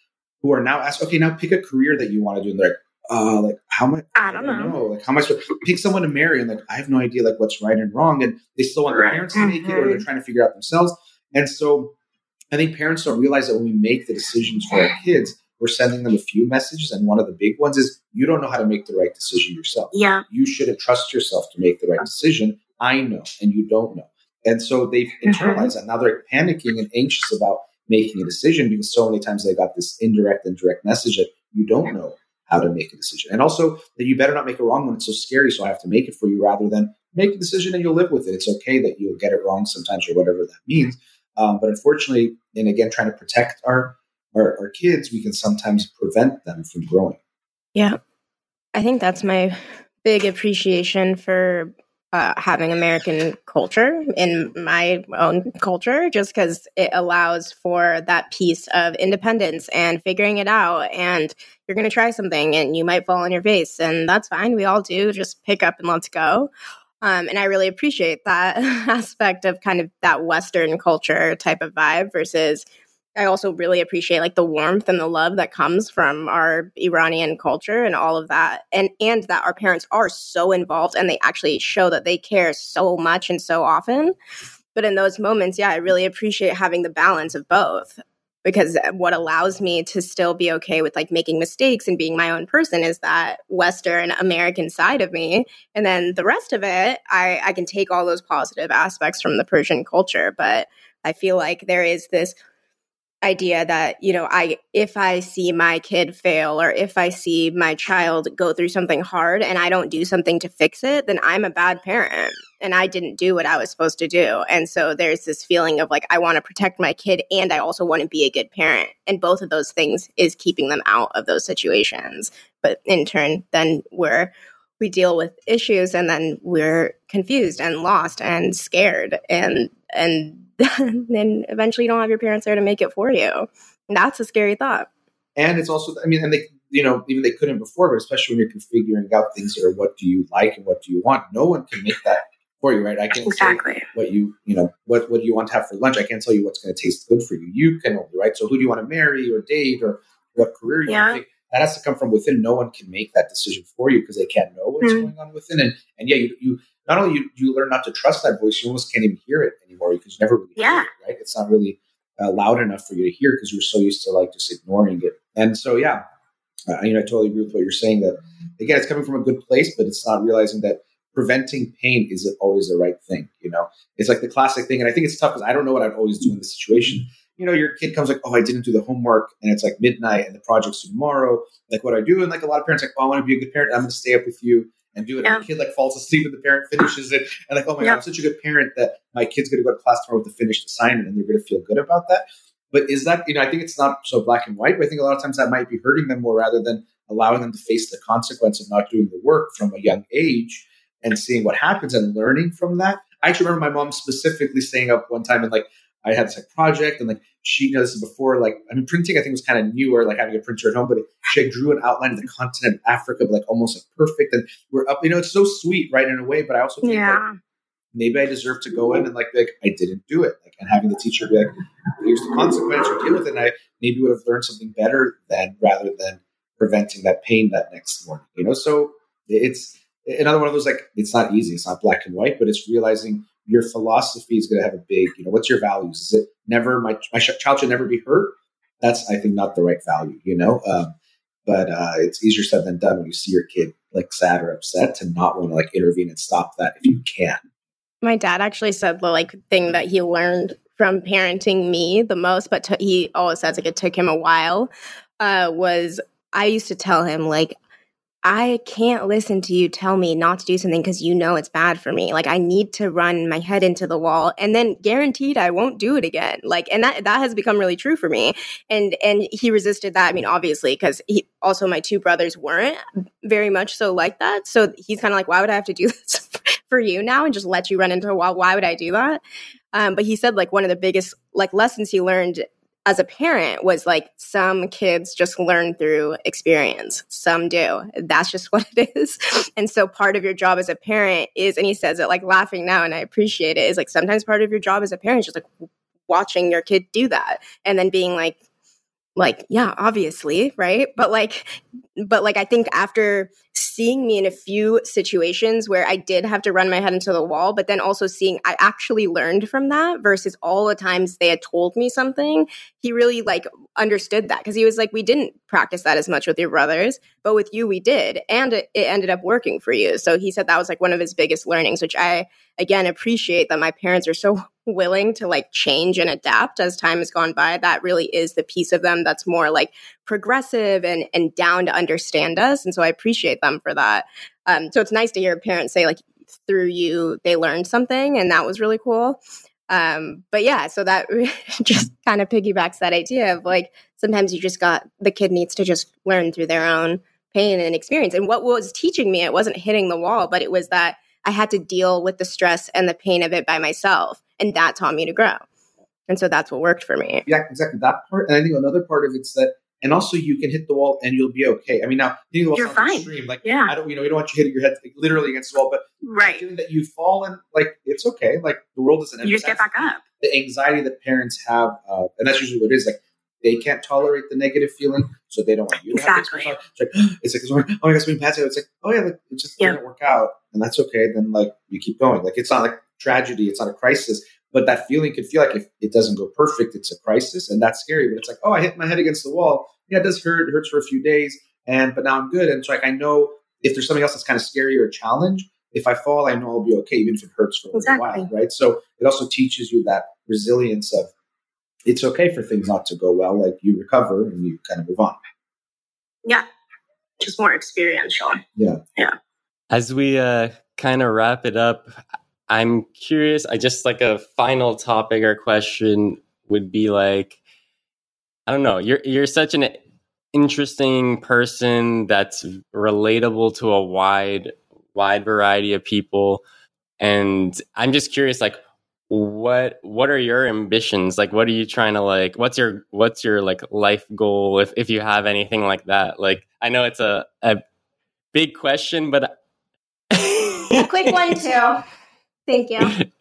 who are now asked, okay, now pick a career that you want to do. And they're like, uh, like how much? I? I don't know. Like how am I supposed to pick someone to marry? And like I have no idea like what's right and wrong. And they still want their parents to make it, or they're trying to figure out themselves. And so I think parents don't realize that when we make the decisions for our kids, we're sending them a few messages. And one of the big ones is you don't know how to make the right decision yourself. Yeah. You shouldn't trust yourself to make the right decision. I know, and you don't know. And so they've Mhm. internalized that. Now they're panicking and anxious about making a decision because so many times they got this indirect and direct message that you don't know how to make a decision. And also that you better not make a wrong one. It's so scary, so I have to make it for you rather than make a decision and you'll live with it. It's okay that you'll get it wrong sometimes or whatever that means. Um, but unfortunately, and again, trying to protect our, our our kids, we can sometimes prevent them from growing. Yeah. I think that's my big appreciation for uh, having American culture in my own culture, just because it allows for that piece of independence and figuring it out. And you're going to try something and you might fall on your face, and that's fine. We all do. Just pick up and let's go. Um, and I really appreciate that aspect of kind of that Western culture type of vibe versus I also really appreciate like the warmth and the love that comes from our Iranian culture and all of that. And and that our parents are so involved and they actually show that they care so much and so often. But in those moments, yeah, I really appreciate having the balance of both because what allows me to still be okay with like making mistakes and being my own person is that western american side of me. And then the rest of it i i can take all those positive aspects from the persian culture but i feel like there is this idea that you know i if i see my kid fail or if i see my child go through something hard and i don't do something to fix it then i'm a bad parent. And i didn't do what i was supposed to do. And so there's this feeling of like i want to protect my kid and i also want to be a good parent. And both of those things is keeping them out of those situations. But in turn then we're we deal with issues and then we're confused and lost and scared and and then eventually you don't have your parents there to make it for you. And that's a scary thought. And it's also, I mean, and they, you know, even they couldn't before, but especially when you're configuring out things that are what do you like and what do you want, no one can make that for you, right? I can't exactly. say what you, you know, what, what do you want to have for lunch? I can't tell you what's going to taste good for you. You can only, right? So who do you want to marry or date or what career you yeah. want to take? That has to come from within. No one can make that decision for you because they can't know what's mm-hmm. going on within. And, and yeah, you, you, not only you, you learn not to trust that voice, you almost can't even hear it anymore because you never really yeah. it, right? It's not really uh, loud enough for you to hear because you're so used to like just ignoring it. And so, yeah, uh, you know, I totally agree with what you're saying. That again, it's coming from a good place, but it's not realizing that preventing pain isn't always the right thing. You know, it's like the classic thing, and I think it's tough because I don't know what I'd always do in this situation. You know, your kid comes like, "Oh, I didn't do the homework," and it's like midnight, and the project's tomorrow. Like, what do I do, and like a lot of parents, like, "Oh, I want to be a good parent. I'm going to stay up with you." and do it. Yeah. And the kid like falls asleep and the parent finishes it. And like, oh my yeah. God, I'm such a good parent that my kid's going to go to class tomorrow with a finished assignment and they're going to feel good about that. But is that, you know, I think it's not so black and white, but I think a lot of times that might be hurting them more rather than allowing them to face the consequence of not doing the work from a young age and seeing what happens and learning from that. I actually remember my mom specifically staying up one time and like I had this like project and like she knows this before. Like I mean, printing I think was kind of newer, like having a printer at home. But she drew an outline of the continent of Africa, like almost like perfect. And we're up. You know, it's so sweet, right? In a way, but I also think yeah. like, maybe I deserve to go in and like, like I didn't do it. Like and having the teacher be like, here's the consequence, or deal with it. And I maybe would have learned something better then, rather than preventing that pain that next morning. You know, so it's another one of those like it's not easy. It's not black and white, but it's realizing your philosophy is going to have a big, you know, what's your values? Is it never my my child should never be hurt? That's I think not the right value, you know. Um, but uh, it's easier said than done when you see your kid like sad or upset to not want to like intervene and stop that if you can. My dad actually said the like thing that he learned from parenting me the most, but t- he always says like it took him a while. Uh, was I used to tell him like I can't listen to you tell me not to do something because you know it's bad for me. Like I need to run my head into the wall and then guaranteed I won't do it again. Like and that that has become really true for me. And and he resisted that. I mean, obviously, because he also my two brothers weren't very much so like that. So he's kind of like, why would I have to do this for you now and just let you run into a wall? Why would I do that? Um, but he said like one of the biggest like lessons he learned as a parent was like some kids just learn through experience. Some do. That's just what it is. And so part of your job as a parent is and he says it like laughing now and i appreciate it is like sometimes part of your job as a parent is just like watching your kid do that and then being like like yeah obviously right? But like but like i think after seeing me in a few situations where i did have to run my head into the wall but then also seeing i actually learned from that versus all the times they had told me something he really like understood that because he was like we didn't practice that as much with your brothers but with you we did and it, it ended up working for you. So he said that was like one of his biggest learnings which i again appreciate that my parents are so willing to like change and adapt as time has gone by. That really is the piece of them that's more like progressive and and down to understand us and so i appreciate them for that. Um, so it's nice to hear parents say like through you they learned something and that was really cool um, but yeah so that just kind of piggybacks that idea of like sometimes you just got the kid needs to just learn through their own pain and experience and what was teaching me it wasn't hitting the wall but it was that I had to deal with the stress and the pain of it by myself. And that taught me to grow. And so that's what worked for me. Yeah, exactly that part. And I think another part of it's that, and also you can hit the wall and you'll be okay. I mean, now hitting the wall You're fine. extreme. Like, Yeah. I don't, you know, we don't want you hitting your head like, literally against the wall, but Right. given that you fall and like it's okay. Like the world isn't. You just get back up. The anxiety that parents have, uh, and that's usually what it is. Like they can't tolerate the negative feeling, so they don't want you to have Exactly. it. It's like it's like oh my god, something bad. It's like oh yeah, like, it just didn't work out, and that's okay. Then like you keep going. Like it's not like tragedy. It's not a crisis. But that feeling could feel like if it doesn't go perfect, it's a crisis, and that's scary. But it's like, oh, I hit my head against the wall. Yeah, it does hurt. It hurts for a few days, and but now I'm good. And it's like I know if there's something else that's kind of scary or a challenge, if I fall, I know I'll be okay, even if it hurts for a while, right? So it also teaches you that resilience of it's okay for things not to go well. Like you recover and you kind of move on. Yeah. Just more experiential. Yeah, yeah. As we uh, kind of wrap it up, I'm curious. I just like a final topic or question would be like, I don't know. You're you're such an interesting person that's relatable to a wide wide variety of people, and I'm just curious, like, what what are your ambitions? Like, what are you trying to like? What's your what's your like life goal if if you have anything like that? Like, I know it's a a big question, but A quick one, too. Thank you.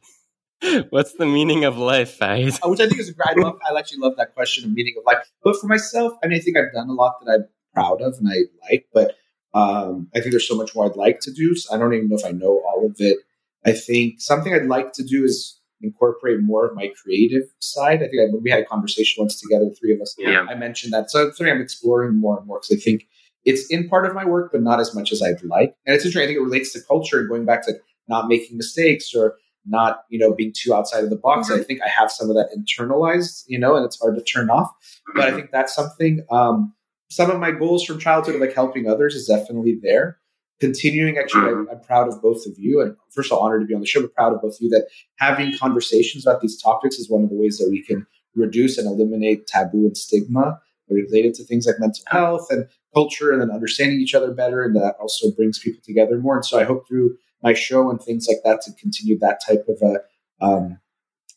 What's the meaning of life, Faiz? Uh, which I think is a great. I love. I actually love that question of meaning of life. But for myself, I mean, I think I've done a lot that I'm proud of and I like. But um, I think there's so much more I'd like to do. So I don't even know if I know all of it. I think something I'd like to do is incorporate more of my creative side. I think I, when we had a conversation once together, the three of us, Yeah. I mentioned that. So it's something I'm exploring more and more because I think it's in part of my work, but not as much as I'd like. And it's interesting. I think it relates to culture and going back to not making mistakes or not, you know, being too outside of the box. I mm-hmm. think I have some of that internalized, you know, and it's hard to turn off. But I mm-hmm. think that's something. Um, some of my goals from childhood like helping others is definitely there. Continuing, actually, I'm, I'm proud of both of you, and first of all, honored to be on the show, but proud of both of you that having conversations about these topics is one of the ways that we can reduce and eliminate taboo and stigma related to things like mental health and culture, and then understanding each other better, and that also brings people together more. And so, I hope through my show and things like that to continue that type of a um,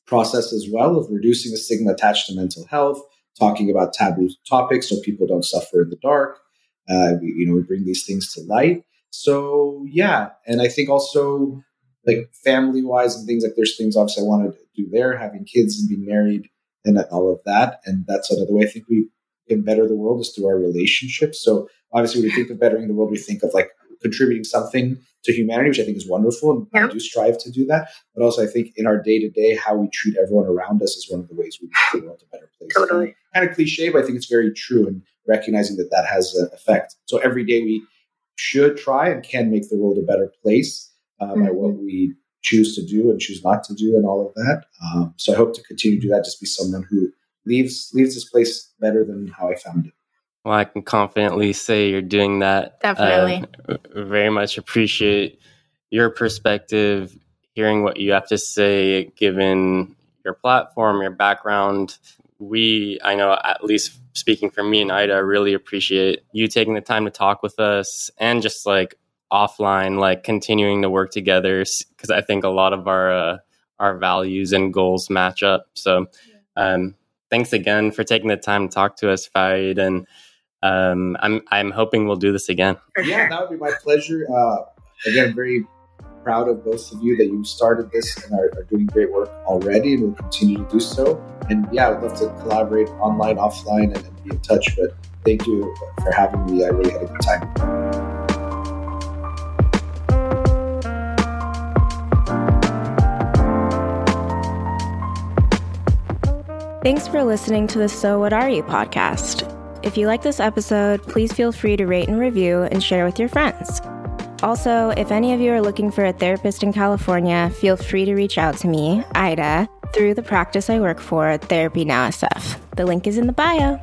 process as well of reducing the stigma attached to mental health, talking about taboo topics so people don't suffer in the dark. Uh, we, you know, we bring these things to light. So yeah, and I think also like family wise and things like there's things obviously I want to do there, having kids and being married and all of that. And that's another way I think we can better the world is through our relationships. So obviously, when we think of bettering the world, we think of like contributing something to humanity, which I think is wonderful, and Yeah. I do strive to do that. But also, I think in our day to day, how we treat everyone around us is one of the ways we make the world a better place. Totally. Kind of cliche, but I think it's very true, and recognizing that that has an effect. So every day we should try and can make the world a better place uh, by Mhm. what we choose to do and choose not to do, and all of that. Um, so I hope to continue to do that. Just be someone who leaves leaves this place better than how I found it. Well, I can confidently say you're doing that. Definitely. Uh, very much appreciate your perspective, hearing what you have to say, given your platform, your background. We, I know, at least speaking for me and Ida, really appreciate you taking the time to talk with us and just like offline, like continuing to work together because I think a lot of our uh, our values and goals match up. So, um, thanks again for taking the time to talk to us, Farid, and um, I'm I'm hoping we'll do this again. Yeah, that would be my pleasure. Uh, again, very proud of both of you that you started this and are, are doing great work already and will continue to do so. And yeah, I'd love to collaborate online, offline, and, and be in touch. But thank you for having me. I really had a good time. Thanks for listening to the So What Are You podcast. If you like this episode, please feel free to rate and review and share with your friends. Also, if any of you are looking for a therapist in California, feel free to reach out to me, Ida, through the practice I work for, Therapy Now SF. The link is in the bio.